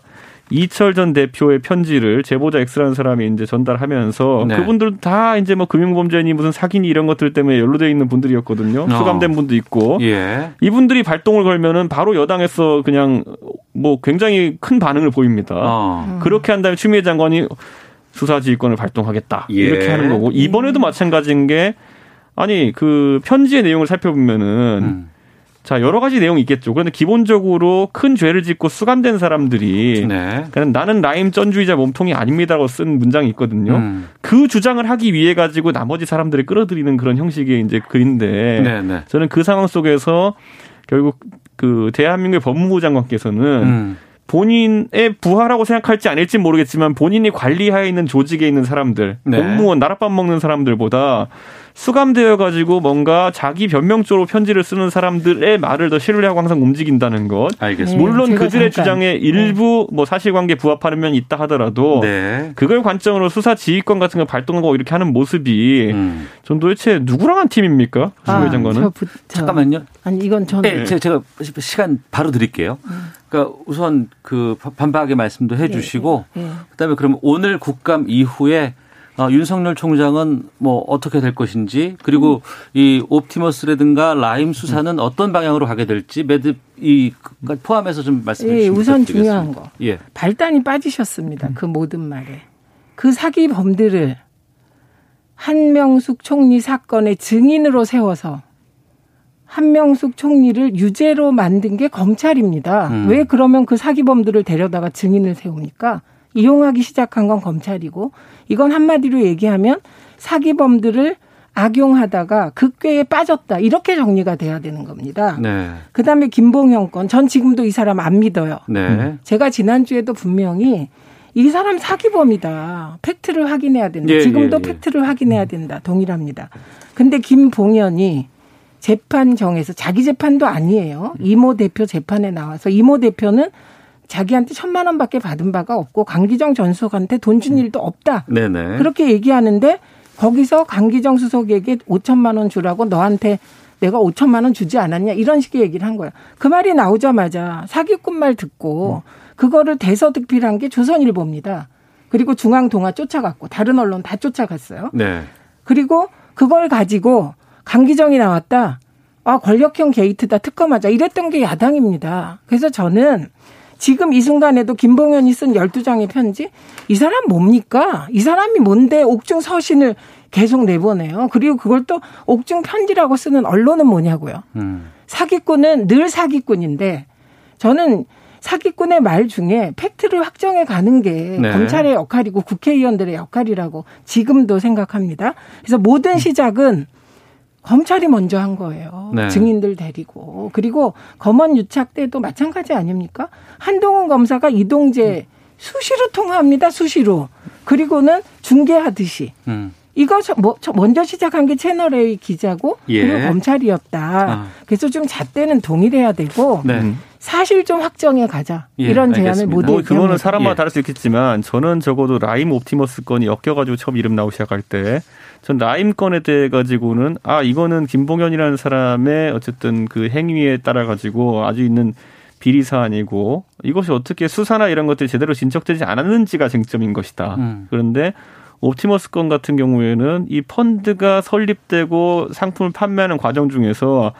이철 전 대표의 편지를 제보자 X라는 사람이 이제 전달하면서 네. 그분들 다 이제 뭐 금융범죄니 무슨 사기니 이런 것들 때문에 연루되어 있는 분들이었거든요. 어. 수감된 분도 있고. 예. 이분들이 발동을 걸면은 바로 여당에서 그냥 뭐 굉장히 큰 반응을 보입니다. 어. 그렇게 한 다음에 추미애 장관이 수사지휘권을 발동하겠다 예. 이렇게 하는 거고 이번에도 마찬가지인 게 아니 그 편지의 내용을 살펴보면은 음. 자 여러 가지 내용이 있겠죠. 그런데 기본적으로 큰 죄를 짓고 수감된 사람들이 네. 그냥 나는 라임 전주의자 몸통이 아닙니다라고 쓴 문장이 있거든요. 음. 그 주장을 하기 위해 가지고 나머지 사람들을 끌어들이는 그런 형식의 이제 글인데 네, 네. 저는 그 상황 속에서 결국 그 대한민국의 법무부 장관께서는 음. 본인의 부하라고 생각할지 아닐지 모르겠지만 본인이 관리하에 있는 조직에 있는 사람들, 네. 공무원, 나랏밥 먹는 사람들보다 수감되어 가지고 뭔가 자기 변명적으로 편지를 쓰는 사람들의 말을 더 신뢰하고 항상 움직인다는 것. 알겠습니다. 물론 제가 그들의 잠깐. 주장에 일부 뭐 사실관계 부합하는 면이 있다 하더라도 네. 그걸 관점으로 수사 지휘권 같은 걸 발동하고 이렇게 하는 모습이 음. 전 도대체 누구랑 한 팀입니까? 주의 장관은? 저 부- 저- 잠깐만요. 아니 이건 저는 네, 제가, 제가 시간 바로 드릴게요. 그러니까 우선 그 반박의 말씀도 해주시고 예. 그다음에 그럼 오늘 국감 이후에 어, 윤석열 총장은 뭐 어떻게 될 것인지 그리고 이 옵티머스라든가 라임 수사는 어떤 방향으로 가게 될지 매듭 이 그- 포함해서 좀 말씀해 예, 주시면 우선 부탁드리겠습니다. 중요한 거. 예. 발단이 빠지셨습니다. 그 모든 말에. 그 사기범들을 한명숙 총리 사건의 증인으로 세워서 한명숙 총리를 유죄로 만든 게 검찰입니다. 음. 왜 그러면 그 사기범들을 데려다가 증인을 세웁니까? 이용하기 시작한 건 검찰이고 이건 한마디로 얘기하면 사기범들을 악용하다가 극괴에 빠졌다. 이렇게 정리가 돼야 되는 겁니다. 네. 그다음에 김봉현 건 전 지금도 이 사람 안 믿어요. 네. 제가 지난 주에도 분명히 이 사람 사기범이다. 팩트를 확인해야 된다. 예, 지금도 예, 예. 팩트를 확인해야 된다. 동일합니다. 근데 김봉현이 재판정에서 자기 재판도 아니에요. 이모 대표 재판에 나와서 이모 대표는 자기한테 천만 원밖에 받은 바가 없고 강기정 전 수석한테 돈 준 일도 없다. 네네. 그렇게 얘기하는데 거기서 강기정 수석에게 5천만 원 주라고 너한테 내가 5천만 원 주지 않았냐 이런 식의 얘기를 한 거야. 그 말이 나오자마자 사기꾼 말 듣고 그거를 대서특필한 게 조선일보입니다. 그리고 중앙동아 쫓아갔고 다른 언론 다 쫓아갔어요. 네. 그리고 그걸 가지고 강기정이 나왔다. 아, 권력형 게이트다. 특검하자. 이랬던 게 야당입니다. 그래서 저는 지금 이 순간에도 김봉현이 쓴 12장의 편지 이 사람 뭡니까? 이 사람이 뭔데 옥중 서신을 계속 내보내요. 그리고 그걸 또 옥중 편지라고 쓰는 언론은 뭐냐고요. 음. 사기꾼은 늘 사기꾼인데 저는 사기꾼의 말 중에 팩트를 확정해 가는 게 네. 검찰의 역할이고 국회의원들의 역할이라고 지금도 생각합니다. 그래서 모든 시작은 검찰이 먼저 한 거예요. 네. 증인들 데리고. 그리고 검언 유착 때도 마찬가지 아닙니까? 한동훈 검사가 이동재 수시로 통화합니다. 수시로. 그리고는 중계하듯이. 음. 이거 저, 뭐, 저 먼저 시작한 게 채널A 기자고 예. 그리고 검찰이었다. 아. 그래서 좀 잣대는 동일해야 되고 네. 사실 좀 확정해 가자. 예, 이런 제안을 알겠습니다. 모두 뭐 그거는. 사람마다 예. 다를 수 있겠지만 저는 적어도 라임 옵티머스 건이 엮여가지고 처음 이름 나오기 시작할 때 전 라임 건에 대해 가지고는 아 이거는 김봉현이라는 사람의 어쨌든 그 행위에 따라 가지고 아주 있는 비리 사안이고 이것이 어떻게 수사나 이런 것들이 제대로 진척되지 않았는지가 쟁점인 것이다. 음. 그런데 옵티머스 건 같은 경우에는 이 펀드가 설립되고 상품을 판매하는 과정 중에서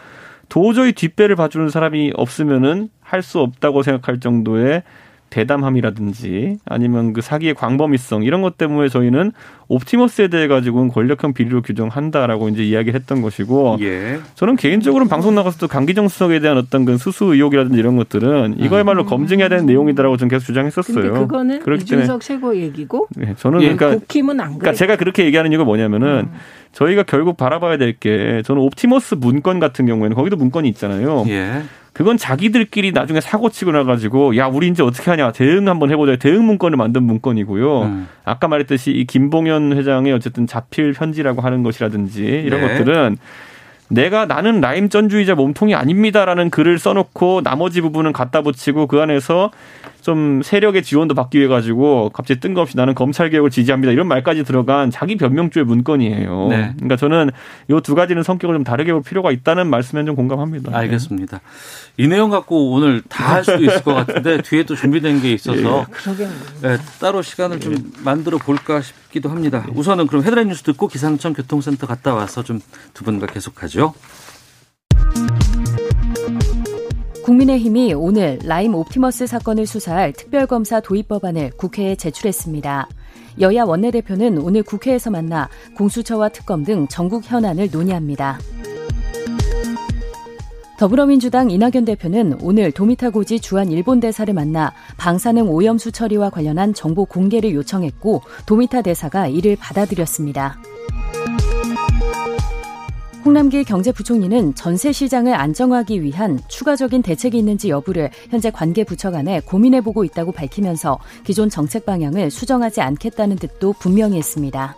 도저히 뒷배를 봐주는 사람이 없으면은 할 수 없다고 생각할 정도의 대담함이라든지 아니면 그 사기의 광범위성 이런 것 때문에 저희는 옵티머스에 대해 가지고는 권력형 비리로 규정한다라고 이제 이야기를 했던 것이고 예. 저는 개인적으로 방송 나가서도 강기정 수석에 대한 어떤 그 수수 의혹이라든지 이런 것들은 이거야말로 검증해야 되는 내용이다라고 저는 계속 주장했었어요. 근데 그거는 이준석 최고 얘기고 네, 저는 예, 그러니까 국힘은 안 그래. 그러니까 제가 그렇게 얘기하는 이유가 뭐냐면은 저희가 결국 바라봐야 될 게 저는 옵티머스 문건 같은 경우에는 거기도 문건이 있잖아요. 예. 그건 자기들끼리 나중에 사고 치고 나가지고 야 우리 이제 어떻게 하냐 대응 한번 해보자 대응 문건을 만든 문건이고요. 음. 아까 말했듯이 이 김봉현 회장의 어쨌든 자필 편지라고 하는 것이라든지 이런 네. 것들은 내가 나는 라임 전주의자 몸통이 아닙니다라는 글을 써놓고 나머지 부분은 갖다 붙이고 그 안에서 좀 세력의 지원도 받기 위해 가지고 갑자기 뜬금없이 나는 검찰 개혁을 지지합니다 이런 말까지 들어간 자기 변명조의 문건이에요. 네. 그러니까 저는 이 두 가지는 성격을 좀 다르게 볼 필요가 있다는 말씀에 좀 공감합니다. 알겠습니다. 이 내용 갖고 오늘 다 할 수도 있을 것 같은데 (laughs) 뒤에 또 준비된 게 있어서 그러게 네, 따로 시간을 좀 만들어 볼까 싶기도 합니다. 우선은 그럼 헤드라인 뉴스 듣고 기상청 교통센터 갔다 와서 좀 두 분과 계속하죠. 국민의힘이 오늘 라임 옵티머스 사건을 수사할 특별검사 도입 법안을 국회에 제출했습니다. 여야 원내대표는 오늘 국회에서 만나 공수처와 특검 등 전국 현안을 논의합니다. 더불어민주당 이낙연 대표는 오늘 도미타 고지 주한 일본 대사를 만나 방사능 오염수 처리와 관련한 정보 공개를 요청했고 도미타 대사가 이를 받아들였습니다. 홍남기 경제부총리는 전세 시장을 안정화하기 위한 추가적인 대책이 있는지 여부를 현재 관계 부처 간에 고민해보고 있다고 밝히면서 기존 정책 방향을 수정하지 않겠다는 뜻도 분명히 했습니다.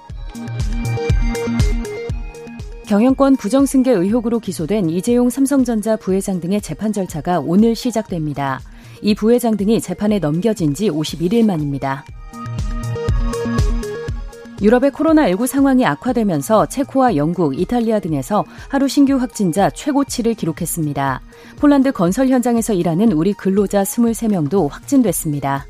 경영권 부정승계 의혹으로 기소된 이재용 삼성전자 부회장 등의 재판 절차가 오늘 시작됩니다. 이 부회장 등이 재판에 넘겨진 지 51일 만입니다. 유럽의 코로나19 상황이 악화되면서 체코와 영국, 이탈리아 등에서 하루 신규 확진자 최고치를 기록했습니다. 폴란드 건설 현장에서 일하는 우리 근로자 23명도 확진됐습니다.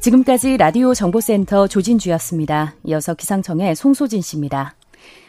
지금까지 라디오 정보센터 조진주였습니다. 이어서 기상청의 송소진 씨입니다.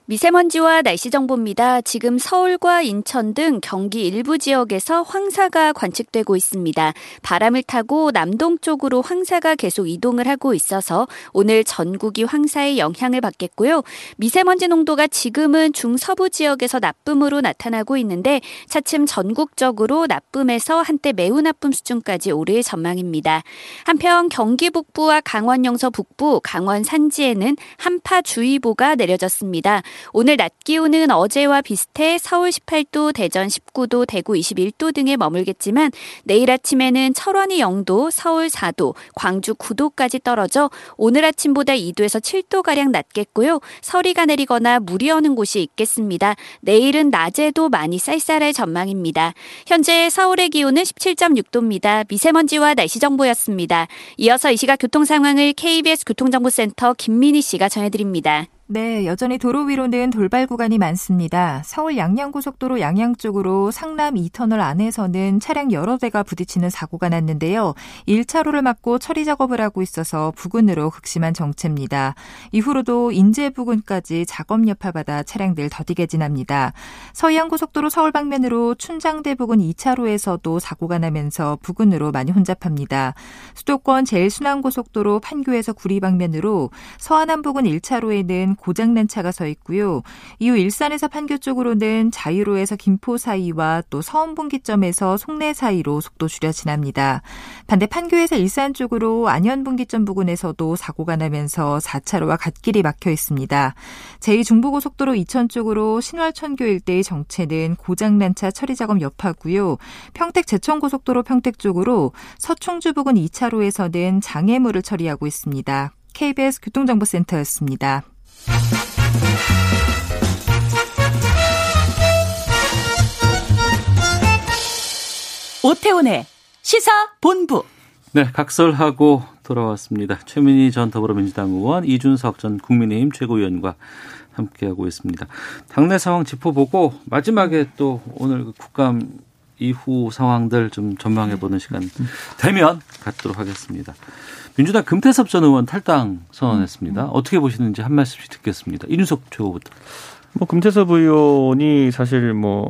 미세먼지와 날씨 정보입니다. 지금 서울과 인천 등 경기 일부 지역에서 황사가 관측되고 있습니다. 바람을 타고 남동 쪽으로 황사가 계속 이동을 하고 있어서 오늘 전국이 황사의 영향을 받겠고요. 미세먼지 농도가 지금은 중서부 지역에서 나쁨으로 나타나고 있는데 차츰 전국적으로 나쁨에서 한때 매우 나쁨 수준까지 오를 전망입니다. 한편 경기 북부와 강원 영서 북부, 강원 산지에는 한파주의보가 내려졌습니다. 오늘 낮 기온은 어제와 비슷해 서울 18도, 대전 19도, 대구 21도 등에 머물겠지만 내일 아침에는 철원이 0도, 서울 4도, 광주 9도까지 떨어져 오늘 아침보다 2도에서 7도가량 낮겠고요. 서리가 내리거나 물이 오는 곳이 있겠습니다. 내일은 낮에도 많이 쌀쌀할 전망입니다. 현재 서울의 기온은 17.6도입니다. 미세먼지와 날씨 정보였습니다. 이어서 이 시각 교통 상황을 KBS 교통정보센터 김민희 씨가 전해드립니다. 네, 여전히 도로 위로는 돌발 구간이 많습니다. 서울 양양고속도로 양양 쪽으로 상남 2터널 안에서는 차량 여러 대가 부딪히는 사고가 났는데요. 1차로를 막고 처리 작업을 하고 있어서 부근으로 극심한 정체입니다. 이후로도 인제 부근까지 작업 여파받아 차량들 더디게 지납니다. 서해안고속도로 서울 방면으로 춘장대 부근 2차로에서도 사고가 나면서 부근으로 많이 혼잡합니다. 수도권 제일순환고속도로 판교에서 구리 방면으로 서안안 부근 1차로에는 고장난 차가 서 있고요. 이후 일산에서 판교 쪽으로는 자유로에서 김포 사이와 또 서원분기점에서 송내 사이로 속도 줄여 지납니다. 반대 판교에서 일산 쪽으로 안현 분기점 부근에서도 사고가 나면서 4차로와 갓길이 막혀 있습니다. 제2중부고속도로 이천 쪽으로 신월천교 일대의 정체는 고장난 차 처리 작업 여파고요. 평택 제천고속도로 평택 쪽으로 서충주 부근 2차로에서는 장애물을 처리하고 있습니다. KBS 교통정보센터였습니다. 오태훈의 시사 본부. 네, 각설하고 돌아왔습니다. 최민희 전 더불어민주당 의원, 이준석 전 국민의힘 최고위원과 함께하고 있습니다. 당내 상황 짚어보고 마지막에 또 오늘 그 국감 이후 상황들 좀 전망해보는 시간 되면 갖도록 하겠습니다. 민주당 금태섭 전 의원 탈당 선언했습니다. 어떻게 보시는지 한 말씀씩 듣겠습니다. 이준석 최고부터. 뭐 금태섭 의원이 사실 뭐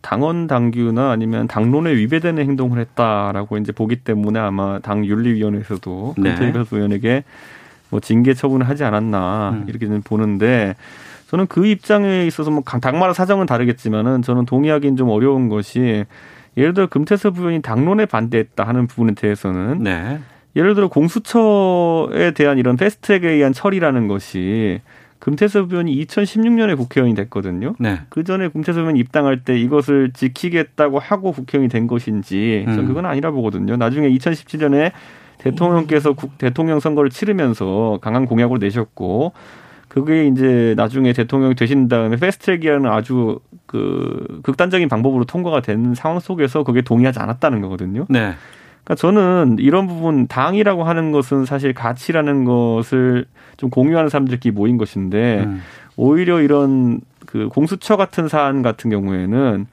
당원 당규나 아니면 당론에 위배되는 행동을 했다라고 이제 보기 때문에 아마 당 윤리위원회에서도 네. 금태섭 의원에게 뭐 징계 처분을 하지 않았나 음. 이렇게는 보는데 저는 그 입장에 있어서 뭐 각- 당마다 사정은 다르겠지만은 저는 동의하기는 좀 어려운 것이 예를 들어 금태섭 의원이 당론에 반대했다 하는 부분에 대해서는 네. 예를 들어 공수처에 대한 이런 패스트트랙에 의한 처리라는 것이 금태섭 의원이 2016년에 국회의원이 됐거든요. 네. 그 전에 금태섭 의원이 입당할 때 이것을 지키겠다고 하고 국회의원이 된 것인지 전 음. 그건 아니라 보거든요. 나중에 2017년에 대통령께서 국- 대통령 선거를 치르면서 강한 공약을 내셨고 그게 이제 나중에 대통령이 되신 다음에 패스트트랙이라는 아주 그 극단적인 방법으로 통과가 된 상황 속에서 그게 동의하지 않았다는 거거든요. 네. 그러니까 저는 이런 부분 당이라고 하는 것은 사실 가치라는 것을 좀 공유하는 사람들끼리 모인 것인데 음. 오히려 이런 그 공수처 같은 사안 같은 경우에는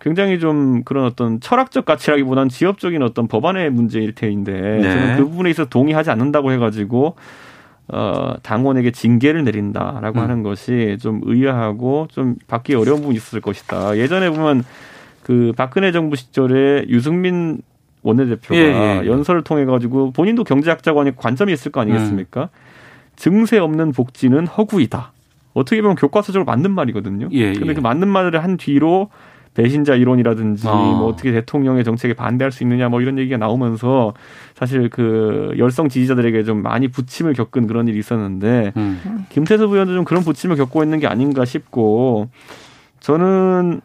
굉장히 좀 그런 어떤 철학적 가치라기보다는 지엽적인 어떤 법안의 문제일 테인데 네. 저는 그 부분에 있어서 동의하지 않는다고 해가지고 어 당원에게 징계를 내린다라고 음. 하는 것이 좀 의아하고 좀 받기 어려운 부분이 있었을 것이다. 예전에 보면 그 박근혜 정부 시절에 유승민 원내대표가 예, 예, 예. 연설을 통해 가지고 본인도 경제학자고 하니 관점이 있을 거 아니겠습니까? 음. 증세 없는 복지는 허구이다. 어떻게 보면 교과서적으로 맞는 말이거든요. 예, 근데 예. 그 맞는 말을 한 뒤로 배신자 이론이라든지 어. 뭐 어떻게 대통령의 정책에 반대할 수 있느냐 뭐 이런 얘기가 나오면서 사실 그 열성 지지자들에게 좀 많이 부침을 겪은 그런 일이 있었는데 음. 김태섭 의원도 좀 그런 부침을 겪고 있는 게 아닌가 싶고 저는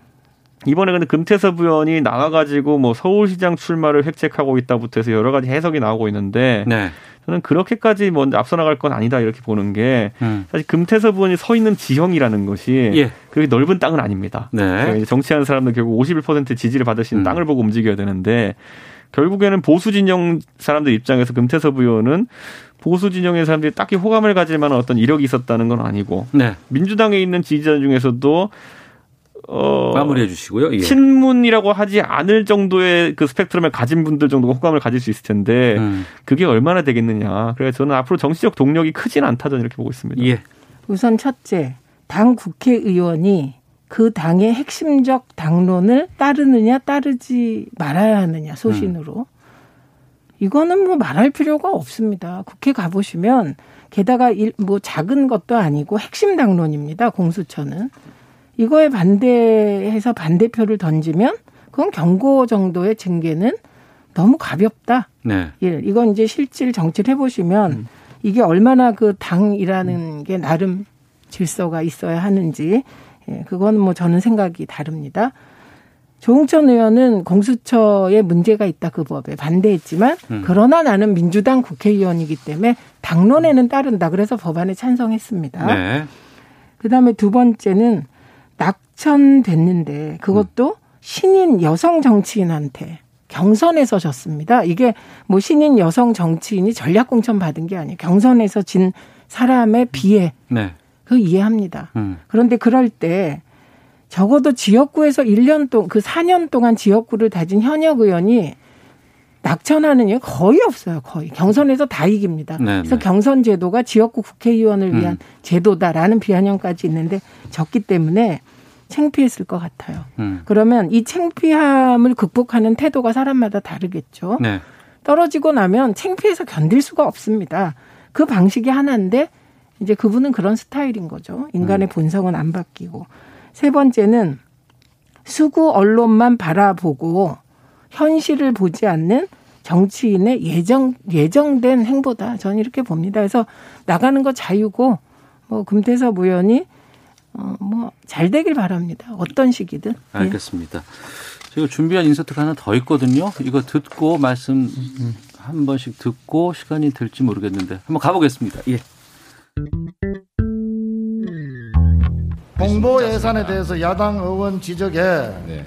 이번에 근데 금태섭 의원이 나와가지고 뭐 서울시장 출마를 획책하고 있다부터 해서 여러 가지 해석이 나오고 있는데 네. 저는 그렇게까지 먼저 앞서 나갈 건 아니다 이렇게 보는 게 음. 사실 금태섭 의원이 서 있는 지형이라는 것이 예. 그렇게 넓은 땅은 아닙니다. 네. 그러니까 정치하는 사람들 결국 51% 지지를 받을 수 있는 음. 땅을 보고 움직여야 되는데 결국에는 보수 진영 사람들 입장에서 금태섭 의원은 보수 진영의 사람들이 딱히 호감을 가질 만한 어떤 이력이 있었다는 건 아니고 네. 민주당에 있는 지지자 중에서도 어 마무리해 주시고요. 예. 친문이라고 하지 않을 정도의 그 스펙트럼을 가진 분들 정도가 호감을 가질 수 있을 텐데 음. 그게 얼마나 되겠느냐. 그래서 저는 앞으로 정치적 동력이 크진 않다 저는 이렇게 보고 있습니다. 예. 우선 첫째, 당 국회의원이 그 당의 핵심적 당론을 따르느냐 따르지 말아야 하느냐 소신으로 이거는 뭐 말할 필요가 없습니다. 국회 가보시면 게다가 일, 뭐 작은 것도 아니고 핵심 당론입니다. 공수처는 이거에 반대해서 반대표를 던지면 그건 경고 정도의 징계는 너무 가볍다. 네. 예, 이건 이제 실질 정치를 해보시면 이게 얼마나 그 당이라는 게 나름 질서가 있어야 하는지, 예, 그건 뭐 저는 생각이 다릅니다. 조홍천 의원은 공수처에 문제가 있다 그 법에 반대했지만 음. 그러나 나는 민주당 국회의원이기 때문에 당론에는 따른다. 그래서 법안에 찬성했습니다. 네. 그다음에 두 번째는 낙천됐는데 그것도 신인 여성 정치인한테 경선에서 졌습니다. 이게 뭐 신인 여성 정치인이 전략 공천 받은 게 아니에요. 경선에서 진 사람에 비해 네. 그 이해합니다. 음. 그런데 그럴 때 적어도 지역구에서 1년 동안 그 4년 동안 지역구를 다진 현역 의원이 낙천하는 일 거의 없어요. 거의 경선에서 다 이깁니다. 네, 그래서 네. 경선 제도가 지역구 국회의원을 위한 음. 제도다라는 비아냥까지 있는데 졌기 때문에 창피했을 것 같아요. 음. 그러면 이 창피함을 극복하는 태도가 사람마다 다르겠죠. 네. 떨어지고 나면 창피해서 견딜 수가 없습니다. 그 방식이 하나인데 이제 그분은 그런 스타일인 거죠. 인간의 본성은 안 바뀌고. 세 번째는 수구 언론만 바라보고 현실을 보지 않는 정치인의 예정 예정된 행보다 저는 이렇게 봅니다. 그래서 나가는 거 자유고 뭐 금태섭 의원이 어뭐 잘 되길 바랍니다. 어떤 식이든. 예. 알겠습니다. 제가 준비한 인서트가 하나 더 있거든요. 이거 듣고 말씀 한 번씩 듣고 시간이 될지 모르겠는데 한번 가보겠습니다. 예. 홍보 예산에 대해서 야당 의원 지적에 네.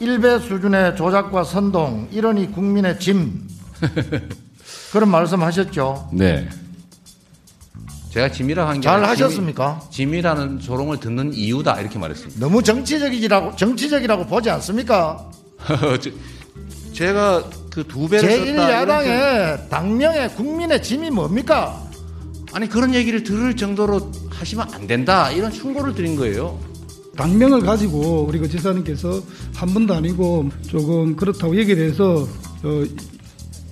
일배 수준의 조작과 선동 이러니 국민의 짐 (laughs) 그런 말씀하셨죠. 네. 제가 짐이라 한게 잘 하셨습니까? 짐이 라는 조롱을 듣는 이유다 이렇게 말했습니다. 너무 정치적이라고 정치적이라고 보지 않습니까? (laughs) 제가 그 두 배를 썼다. 이런 제1야당의 당명의 국민의 짐이 뭡니까? 아니 그런 얘기를 들을 정도로 하시면 안 된다 이런 충고를 드린 거예요. 당명을 가지고 우리 그 지사님께서 한 번도 아니고 조금 그렇다고 얘기를 해서 어,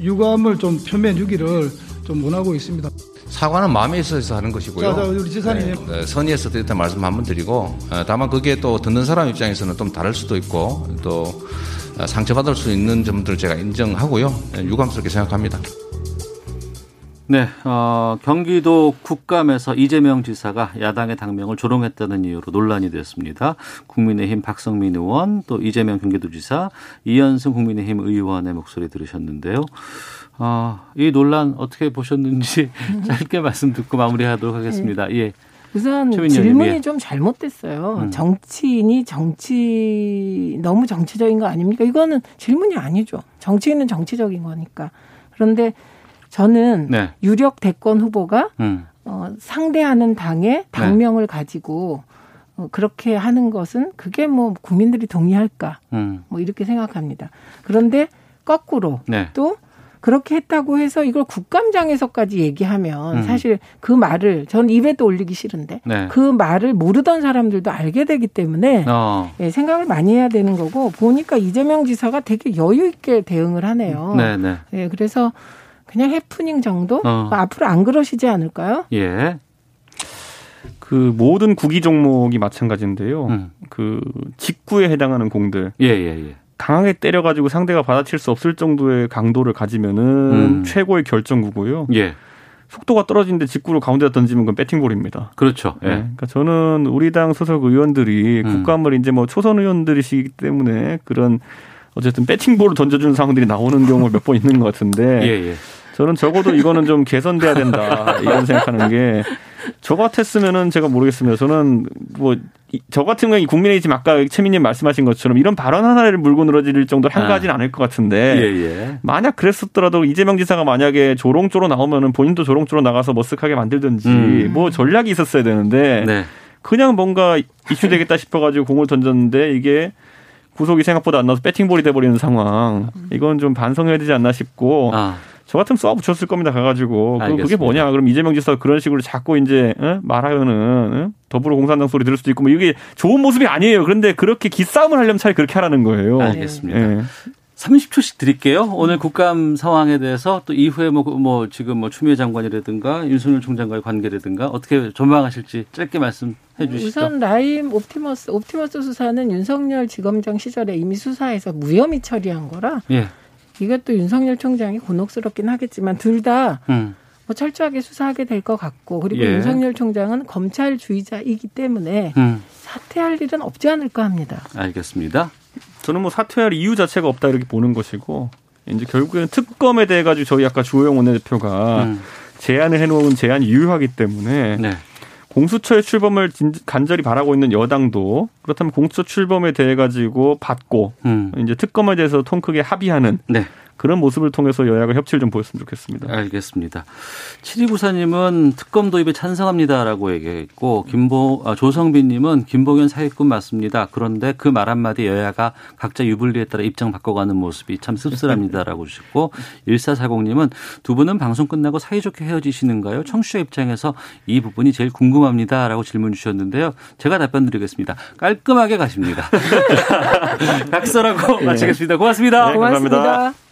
유감을 좀 표명해 주기를 좀 원하고 있습니다. 사과는 마음에 있어서 하는 것이고요. 자, 자, 우리 지사님. 네, 네, 선의에서 드렸던 말씀 한 번 드리고 어, 다만 그게 또 듣는 사람 입장에서는 좀 다를 수도 있고 또 어, 상처받을 수 있는 점들 제가 인정하고요. 네, 유감스럽게 생각합니다. 네, 어, 경기도 국감에서 이재명 지사가 야당의 당명을 조롱했다는 이유로 논란이 됐습니다. 국민의힘 박성민 의원, 또 이재명 경기도지사, 이현승 국민의힘 의원의 목소리 들으셨는데요. 어, 이 논란 어떻게 보셨는지 (laughs) 짧게 말씀 듣고 마무리하도록 하겠습니다. 예. 우선 질문이 예. 좀 잘못됐어요. 음. 정치인이 정치 너무 정치적인 거 아닙니까? 이거는 질문이 아니죠. 정치인은 정치적인 거니까. 그런데 저는 네. 유력 대권 후보가 음. 어, 상대하는 당의 당명을 가지고 어, 그렇게 하는 것은 그게 뭐 국민들이 동의할까? 음. 뭐 이렇게 생각합니다. 그런데 거꾸로 네. 또 그렇게 했다고 해서 이걸 국감장에서까지 얘기하면 음. 사실 그 말을 전 입에도 올리기 싫은데 네. 그 말을 모르던 사람들도 알게 되기 때문에 어. 예, 생각을 많이 해야 되는 거고 보니까 이재명 지사가 되게 여유 있게 대응을 하네요. 네, 네. 예, 그래서 그냥 해프닝 정도 어. 앞으로 안 그러시지 않을까요? 예. 그 모든 구기 종목이 마찬가지인데요. 그 직구에 해당하는 공들. 음. 예, 예, 예. 강하게 때려가지고 상대가 받아칠 수 없을 정도의 강도를 가지면은 음. 최고의 결정구고요. 예. 속도가 떨어지는데 직구를 가운데다 던지면 그건 배팅볼입니다. 그렇죠. 예. 네. 그러니까 저는 우리 당 소속 의원들이 음. 국감을 이제 뭐 초선 의원들이시기 때문에 그런 어쨌든 배팅볼을 던져주는 상황들이 나오는 경우가 몇 번 있는 것 같은데 (laughs) 예, 예. 저는 적어도 이거는 좀 개선돼야 된다 이런 생각하는 게 저 같았으면은 제가 모르겠습니다. 저는 뭐 저 같은 경우 국민의힘 아까 최민님 말씀하신 것처럼 이런 발언 하나를 물고 늘어질 정도로 한가하지는 않을 것 같은데 예, 예. 만약 그랬었더라도 이재명 지사가 만약에 조롱조로 나오면은 본인도 조롱조로 나가서 머쓱하게 만들든지 음. 뭐 전략이 있었어야 되는데 네. 그냥 뭔가 이슈 되겠다 싶어가지고 공을 던졌는데 이게 구속이 생각보다 안 나서 배팅볼이 돼버리는 상황. 이건 좀 반성해야 되지 않나 싶고. 아. 저 같으면 쏘아 붙였을 겁니다. 가가지고. 그- 그게. 뭐냐. 그럼 이재명 지사가 그런 식으로 자꾸 이제 어? 말하면은 어? 더불어공산당 소리 들을 수도 있고 뭐 이게 좋은 모습이 아니에요. 그런데 그렇게 기싸움을 하려면 차라리 그렇게 하라는 거예요. 알겠습니다. 예. 30초씩 드릴게요. 오늘 국감 상황에 대해서 또 이후에 뭐, 뭐 지금 뭐 추미애 장관이라든가 윤석열 총장과의 관계라든가 어떻게 전망하실지 짧게 말씀해 주시죠. 우선 라임 옵티머스 옵티머스 수사는 윤석열 지검장 시절에 이미 수사해서 무혐의 처리한 거라 예. 이것도 윤석열 총장이 곤혹스럽긴 하겠지만 둘다 음. 뭐 철저하게 수사하게 될 것 같고 그리고 예. 윤석열 총장은 검찰 주의자이기 때문에 음. 사퇴할 일은 없지 않을까 합니다. 알겠습니다. 저는 뭐 사퇴할 이유 자체가 없다 이렇게 보는 것이고 이제 결국에는 특검에 대해 가지고 저희 아까 주호영 원내대표가 음. 제안을 해놓은 제안이 유효하기 때문에 네. 공수처의 출범을 진- 간절히 바라고 있는 여당도 그렇다면 공수처 출범에 대해 가지고 받고 음. 이제 특검에 대해서 통 크게 합의하는 네. 그런 모습을 통해서 여야가 협치를 좀 보였으면 좋겠습니다. 알겠습니다. 7294님은 특검 도입에 찬성합니다라고 얘기했고, 김보, 아, 조성빈님은 김봉현 사기꾼 맞습니다. 그런데 그 말 한마디 여야가 각자 유불리에 따라 입장 바꿔가는 모습이 참 씁쓸합니다라고 주셨고, 1440님은 두 분은 방송 끝나고 사이좋게 헤어지시는가요? 청취자 입장에서 이 부분이 제일 궁금합니다라고 질문 주셨는데요. 제가 답변 드리겠습니다. 깔끔하게 가십니다. (laughs) (laughs) 각서라고 예. 마치겠습니다. 고맙습니다. 네, 감사합니다. 고맙습니다.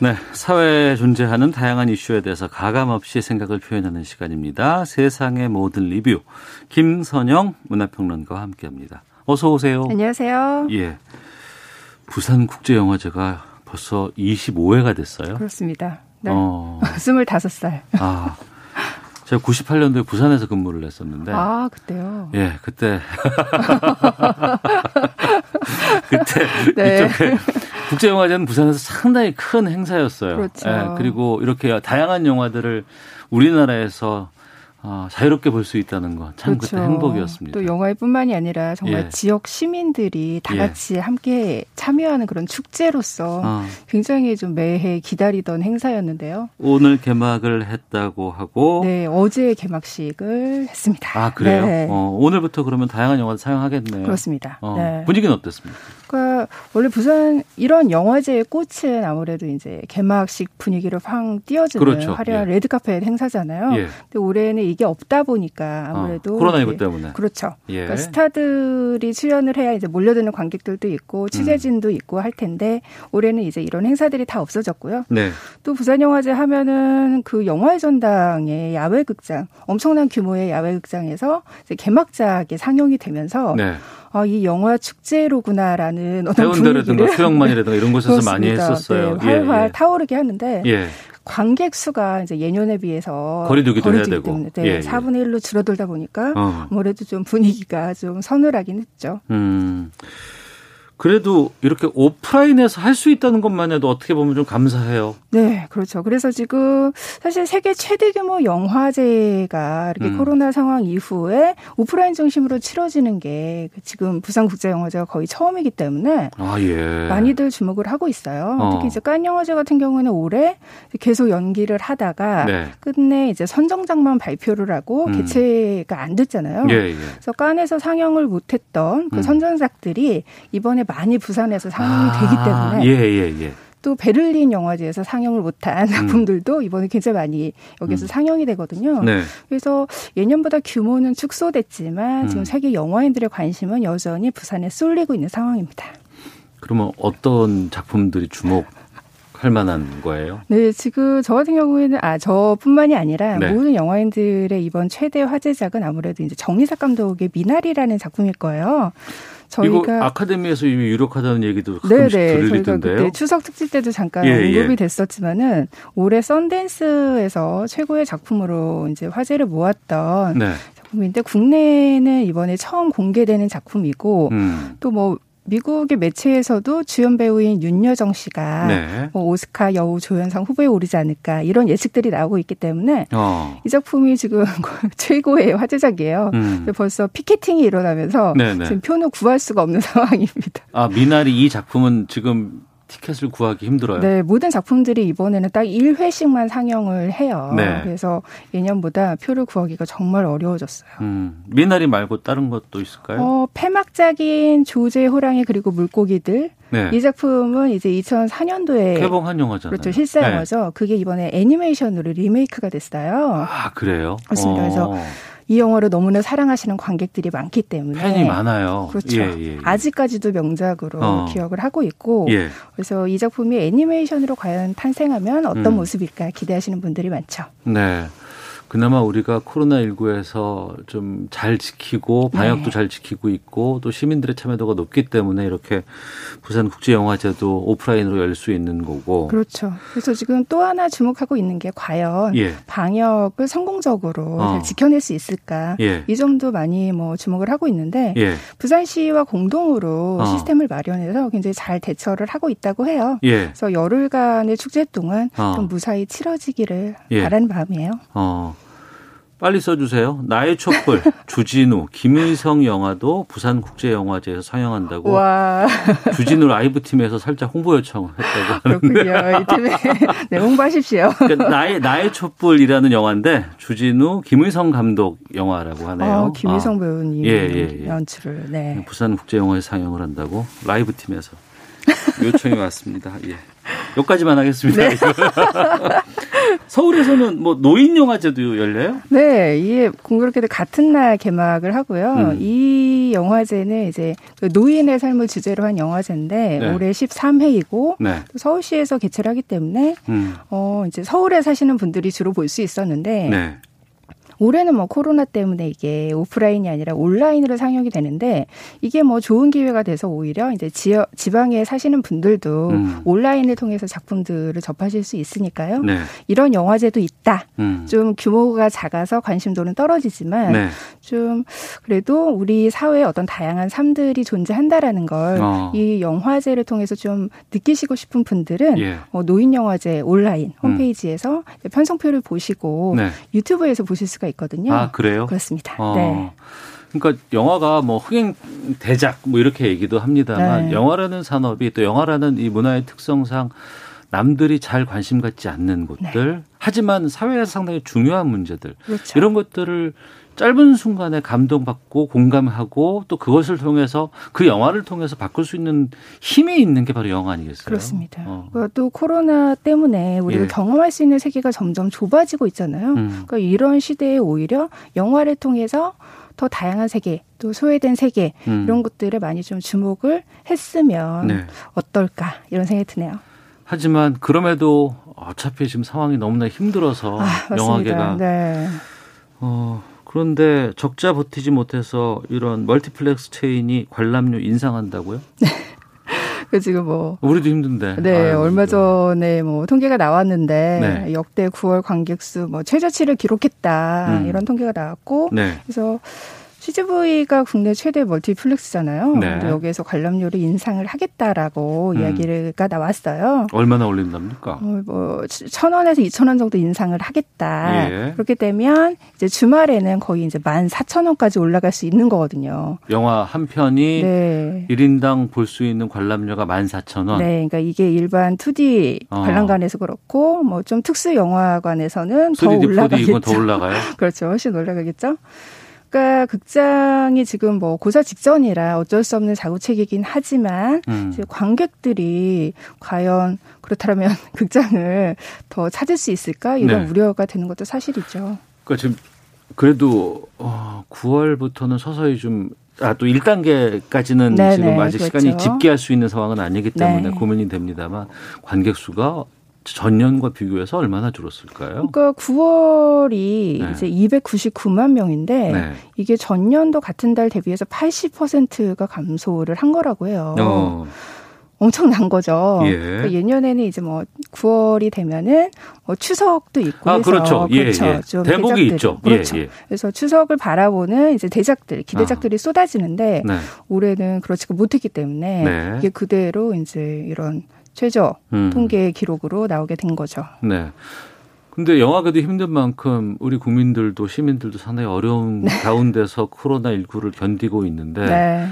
네, 사회에 존재하는 다양한 이슈에 대해서 가감 없이 생각을 표현하는 시간입니다. 세상의 모든 리뷰 김선영 문화평론가와 함께합니다. 어서 오세요. 안녕하세요. 예, 부산 국제영화제가 벌써 25회가 됐어요. 그렇습니다. 네. 어. (laughs) 25살. 아, 제가 98년도에 부산에서 근무를 했었는데. 아, 그때요? 예, 그때. (laughs) 그때 네. 이쪽에 국제영화제는 부산에서 상당히 큰 행사였어요. 그렇죠. 예, 그리고 이렇게 다양한 영화들을 우리나라에서 어, 자유롭게 볼 수 있다는 건참 그렇죠. 그때 행복이었습니다. 또 영화뿐만이 아니라 정말 예. 지역 시민들이 다 예. 같이 함께 참여하는 그런 축제로서 어. 굉장히 좀 매해 기다리던 행사였는데요. 오늘 개막을 했다고 하고. 네, 어제 개막식을 했습니다. 아, 그래요? 네. 어, 오늘부터 그러면 다양한 영화를 사용하겠네요. 그렇습니다. 어, 네. 분위기는 어땠습니까? 그러니까 원래 부산 이런 영화제의 꽃은 아무래도 이제 개막식 분위기를 팡 띄워주는 그렇죠. 화려한 예. 레드카펫 행사잖아요. 예. 근데 올해는 이게 없다 보니까 아무래도 어, 코로나19 이제 때문에. 그렇죠. 예. 그러니까 스타들이 출연을 해야 이제 몰려드는 관객들도 있고 취재진도 있고 할 텐데 올해는 이제 이런 행사들이 다 없어졌고요. 네. 또 부산 영화제 하면은 그 영화의 전당의 야외 극장 엄청난 규모의 야외 극장에서 이제 개막작이 상영이 되면서 네. 아, 이 영화 축제로구나라는 어떤 분위기를 수영만이라든가 이런 곳에서 많이 그렇습니다. 했었어요. 네, 활활 예, 타오르게 하는데 예. 관객 수가 이제 예년에 비해서 거리두기도 해야 되고. 때문에 네, 예, 예. 4분의 1로 줄어들다 보니까 어. 아무래도 좀 분위기가 좀 서늘하긴 했죠. 음. 그래도 이렇게 오프라인에서 할 수 있다는 것만 해도 어떻게 보면 좀 감사해요. 네, 그렇죠. 그래서 지금 사실 세계 최대 규모 영화제가 이렇게 음. 코로나 상황 이후에 오프라인 중심으로 치러지는 게 지금 부산국제영화제가 거의 처음이기 때문에 아, 예. 많이들 주목을 하고 있어요. 어. 특히 이제 깐 영화제 같은 경우에는 올해 계속 연기를 하다가 네. 끝내 이제 선정작만 발표를 하고 음. 개최가 안 됐잖아요. 예, 예. 그래서 깐에서 상영을 못했던 그 음. 선정작들이 이번에 많이 부산에서 상영이 아, 되기 때문에 예, 예, 예. 또 베를린 영화제에서 상영을 못한 작품들도 이번에 굉장히 많이 여기서 상영이 되거든요. 네. 그래서 예년보다 규모는 축소됐지만 지금 음. 세계 영화인들의 관심은 여전히 부산에 쏠리고 있는 상황입니다. 그러면 어떤 작품들이 주목 할 만한 거예요? 네, 지금 저 같은 경우에는 아 저뿐만이 아니라 네. 모든 영화인들의 이번 최대 화제작은 아무래도 이제 정리삭 감독의 미나리라는 작품일 거예요. 이거 저희가 아카데미에서 이미 유력하다는 얘기도 네네 가끔씩 저희가 들리던데요. 그때 추석 특집 때도 잠깐 예, 언급이 예. 됐었지만은 올해 썬댄스에서 최고의 작품으로 이제 화제를 모았던 네. 작품인데 국내에는 이번에 처음 공개되는 작품이고 음. 또뭐 미국의 매체에서도 주연 배우인 윤여정 씨가 네. 뭐 오스카 여우 조연상 후보에 오르지 않을까 이런 예측들이 나오고 있기 때문에 어. 이 작품이 지금 (laughs) 최고의 화제작이에요. 음. 벌써 피켓팅이 일어나면서 네네. 지금 표는 구할 수가 없는 (laughs) 상황입니다. 아, 미나리 이 작품은 지금 티켓을 구하기 힘들어요. 네, 모든 작품들이 이번에는 딱 1회씩만 상영을 해요. 네. 그래서 예년보다 표를 구하기가 정말 어려워졌어요. 음, 미나리 말고 다른 것도 있을까요? 어, 폐막작인 조제 호랑이 그리고 물고기들 네. 이 작품은 이제 2004년도에 개봉한 영화잖아요. 그렇죠 실사 네. 영화죠. 그게 이번에 애니메이션으로 리메이크가 됐어요. 아, 그래요? 그렇습니다. 어. 그래서 이 영화를 너무나 사랑하시는 관객들이 많기 때문에 팬이 많아요. 그렇죠. 예, 예, 예. 아직까지도 명작으로 어. 기억을 하고 있고 예. 그래서 이 작품이 애니메이션으로 과연 탄생하면 어떤 음. 모습일까 기대하시는 분들이 많죠. 네. 그나마 우리가 코로나19에서 좀 잘 지키고 방역도 네. 잘 지키고 있고 또 시민들의 참여도가 높기 때문에 이렇게 부산 국제영화제도 오프라인으로 열 수 있는 거고. 그렇죠. 그래서 지금 또 하나 주목하고 있는 게 과연 예. 방역을 성공적으로 어. 잘 지켜낼 수 있을까 예. 이 점도 많이 뭐 주목을 하고 있는데 예. 부산시와 공동으로 어. 시스템을 마련해서 굉장히 잘 대처를 하고 있다고 해요. 예. 그래서 열흘간의 축제 동안 어. 좀 무사히 치러지기를 예. 바라는 마음이에요. 어. 빨리 써주세요. 나의 촛불, (laughs) 주진우, 김의성 영화도 부산국제영화제에서 상영한다고. 와. 주진우 라이브 팀에서 살짝 홍보 요청했다고 그렇군요. 이 팀에 (laughs) 네, 홍보하십시오. 그러니까 나의 나의 촛불이라는 영화인데 주진우, 김의성 감독 영화라고 하네요. 아, 김의성 아. 배우님 예, 예, 예. 연출을. 네. 부산국제영화제 상영을 한다고 라이브 팀에서 요청이 왔습니다. 예. 여기까지만 하겠습니다. 네. (laughs) 서울에서는 뭐 노인 영화제도 열려요? 네, 이게 공교롭게도 같은 날 개막을 하고요. 음. 이 영화제는 이제 그 노인의 삶을 주제로 한 영화제인데 네. 올해 13회이고 네. 서울시에서 개최를 하기 때문에 음. 어 이제 서울에 사시는 분들이 주로 볼 수 있었는데 네. 올해는 뭐 코로나 때문에 이게 오프라인이 아니라 온라인으로 상영이 되는데 이게 뭐 좋은 기회가 돼서 오히려 이제 지역 지방에 사시는 분들도 음. 온라인을 통해서 작품들을 접하실 수 있으니까요. 네. 이런 영화제도 있다. 음. 좀 규모가 작아서 관심도는 떨어지지만 네. 좀 그래도 우리 사회에 어떤 다양한 삶들이 존재한다라는 걸이 어. 영화제를 통해서 좀 느끼시고 싶은 분들은 예. 어, 노인 영화제 온라인 음. 홈페이지에서 음. 편성표를 보시고 네. 유튜브에서 보실 수가 수가 있거든요. 아 그래요? 그렇습니다. 어. 네. 그러니까 영화가 뭐 흥행 대작 뭐 이렇게 얘기도 합니다만 네. 영화라는 산업이 또 영화라는 이 문화의 특성상 남들이 잘 관심 갖지 않는 곳들 네. 하지만 사회에서 상당히 중요한 문제들 그렇죠. 이런 것들을 짧은 순간에 감동받고 공감하고 또 그것을 통해서 그 영화를 통해서 바꿀 수 있는 힘이 있는 게 바로 영화 아니겠어요? 그렇습니다. 어. 또 코로나 때문에 우리가 예. 경험할 수 있는 세계가 점점 좁아지고 있잖아요. 음. 그러니까 이런 시대에 오히려 영화를 통해서 더 다양한 세계, 또 소외된 세계 음. 이런 것들에 많이 좀 주목을 했으면 네. 어떨까 이런 생각이 드네요. 하지만 그럼에도 어차피 지금 상황이 너무나 힘들어서 아, 영화계가 네. 어, 그런데 적자 버티지 못해서 이런 멀티플렉스 체인이 관람료 인상한다고요? 네. (laughs) 그 지금 뭐 우리도 힘든데. 네, 아유, 얼마 전에 뭐 통계가 나왔는데 네. 역대 9월 관객 수 뭐 최저치를 기록했다 음. 이런 통계가 나왔고 네. 그래서 CGV가 국내 최대 멀티플렉스잖아요. 네. 여기에서 관람료를 인상을 하겠다라고 음. 이야기가 나왔어요. 얼마나 올린답니까? 어, 뭐천 원에서 이천 원 정도 인상을 하겠다. 예. 그렇게 되면 이제 주말에는 거의 이제 만 사천 원까지 올라갈 수 있는 거거든요. 영화 한 편이 네. 1인당 볼 수 있는 관람료가 만 사천 원. 네, 그러니까 이게 일반 2D 어. 관람관에서 그렇고 뭐 좀 특수 영화관에서는 더 올라가겠죠. 더 올라가요? (laughs) 그렇죠, 훨씬 올라가겠죠. 그러니까 극장이 지금 뭐 고사 직전이라 어쩔 수 없는 자구책이긴 하지만 음. 관객들이 과연 그렇다면 (laughs) 극장을 더 찾을 수 있을까 이런 네. 우려가 되는 것도 사실이죠. 그러니까 지금 그래도 어 9월부터는 서서히 좀 아, 또 1단계까지는 네네, 지금 아직 그렇죠. 시간이 집계할 수 있는 상황은 아니기 때문에 네. 고민이 됩니다만 관객 수가 전년과 비교해서 얼마나 줄었을까요? 그러니까 9월이 네. 이제 299만 명인데 네. 이게 전년도 같은 달 대비해서 80%가 감소를 한 거라고 해요. 어. 엄청난 거죠. 예. 그러니까 예년에는 이제 뭐 9월이 되면은 뭐 추석도 있고 아, 해서 그렇죠. 예, 그렇죠. 예. 좀 대목이 있죠. 예, 그렇죠. 예, 그래서 추석을 바라보는 이제 대작들, 기대작들이 아. 쏟아지는데 네. 올해는 그렇지 못했기 때문에 네. 이게 그대로 이제 이런 최저 음. 통계 기록으로 나오게 된 거죠. 네. 근데 영화계도 힘든 만큼 우리 국민들도 시민들도 상당히 어려운 네. 가운데서 코로나19를 견디고 있는데 네.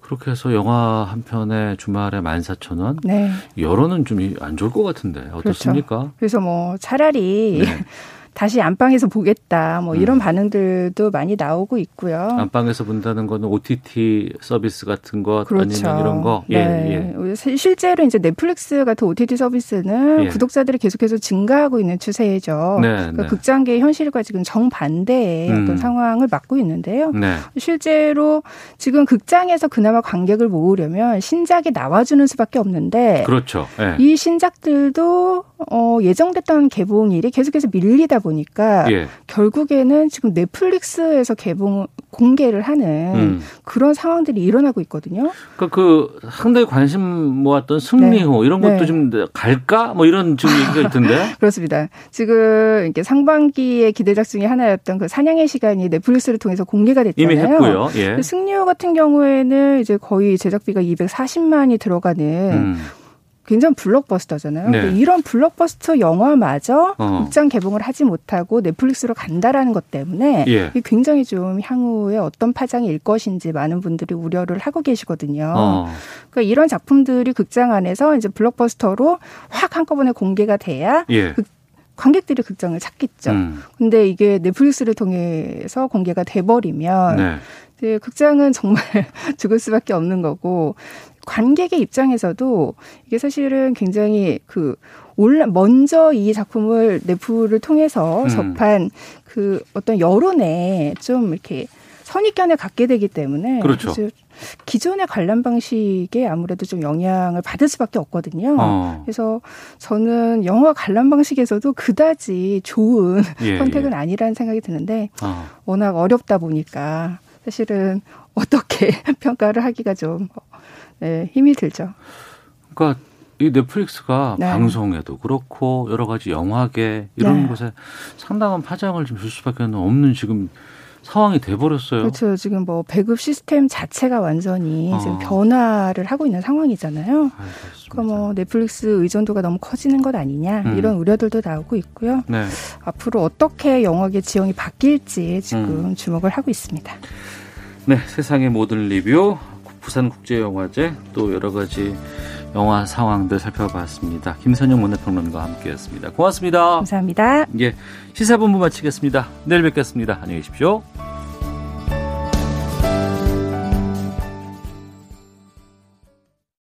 그렇게 해서 영화 한 편에 주말에 14,000원? 네. 여론은 좀 안 좋을 것 같은데 어떻습니까? 그렇죠. 그래서 뭐 차라리 네. (laughs) 다시 안방에서 보겠다. 뭐 음. 이런 음. 반응들도 많이 나오고 있고요. 안방에서 본다는 거는 OTT 서비스 같은 것 그렇죠. 아니면 이런 거. 예, 네. 예. 실제로 이제 넷플릭스 같은 OTT 서비스는 예. 구독자들이 계속해서 증가하고 있는 추세죠. 네, 그러니까 네. 극장계의 현실과 지금 정반대의 음. 어떤 상황을 맞고 있는데요. 네. 실제로 지금 극장에서 그나마 관객을 모으려면 신작이 나와주는 수밖에 없는데 그렇죠. 예. 이 신작들도 어, 예정됐던 개봉일이 계속해서 밀리다 보니까 예. 결국에는 지금 넷플릭스에서 개봉 공개를 하는 음. 그런 상황들이 일어나고 있거든요. 그러니까 그 상당히 관심 모았던 승리호 네. 이런 것도 네. 좀 갈까 뭐 이런 지금 얘기가 있던데. (laughs) 그렇습니다. 지금 이렇게 상반기의 기대작 중에 하나였던 그 사냥의 시간이 넷플릭스를 통해서 공개가 됐잖아요. 이미 했고요. 예. 승리호 같은 경우에는 이제 거의 제작비가 240만이 들어가는 음. 굉장히 블록버스터잖아요. 네. 이런 블록버스터 영화마저 어. 극장 개봉을 하지 못하고 넷플릭스로 간다라는 것 때문에 예. 굉장히 좀 향후에 어떤 파장이 일 것인지 많은 분들이 우려를 하고 계시거든요. 어. 그러니까 이런 작품들이 극장 안에서 이제 블록버스터로 확 한꺼번에 공개가 돼야 예. 극, 관객들이 극장을 찾겠죠. 음. 근데 이게 넷플릭스를 통해서 공개가 돼버리면 네. 네, 극장은 정말 (laughs) 죽을 수밖에 없는 거고 관객의 입장에서도 이게 사실은 굉장히 그 올라 먼저 이 작품을 넷플을 통해서 음. 접한 그 어떤 여론에 좀 이렇게 선입견을 갖게 되기 때문에 그렇죠. 기존의 관람 방식에 아무래도 좀 영향을 받을 수밖에 없거든요. 어. 그래서 저는 영화 관람 방식에서도 그다지 좋은 예, 선택은 예. 아니라는 생각이 드는데 어. 워낙 어렵다 보니까 사실은 어떻게 (laughs) 평가를 하기가 좀 네, 힘이 들죠. 그러니까 이 넷플릭스가 네. 방송에도 그렇고 여러 가지 영화계 이런 네. 곳에 상당한 파장을 좀 줄 수밖에 없는 지금 상황이 돼버렸어요. 그렇죠. 지금 뭐 배급 시스템 자체가 완전히 어. 지금 변화를 하고 있는 상황이잖아요. 아, 그러니까 뭐 넷플릭스 의존도가 너무 커지는 것 아니냐 음. 이런 우려들도 나오고 있고요. 네. 앞으로 어떻게 영화계 지형이 바뀔지 지금 음. 주목을 하고 있습니다. 네, 세상의 모든 리뷰 부산국제영화제 또 여러 가지 영화 상황들 살펴봤습니다. 김선영 문화평론가와 함께했습니다. 고맙습니다. 감사합니다. 예, 시사본부 마치겠습니다. 내일 뵙겠습니다. 안녕히 계십시오.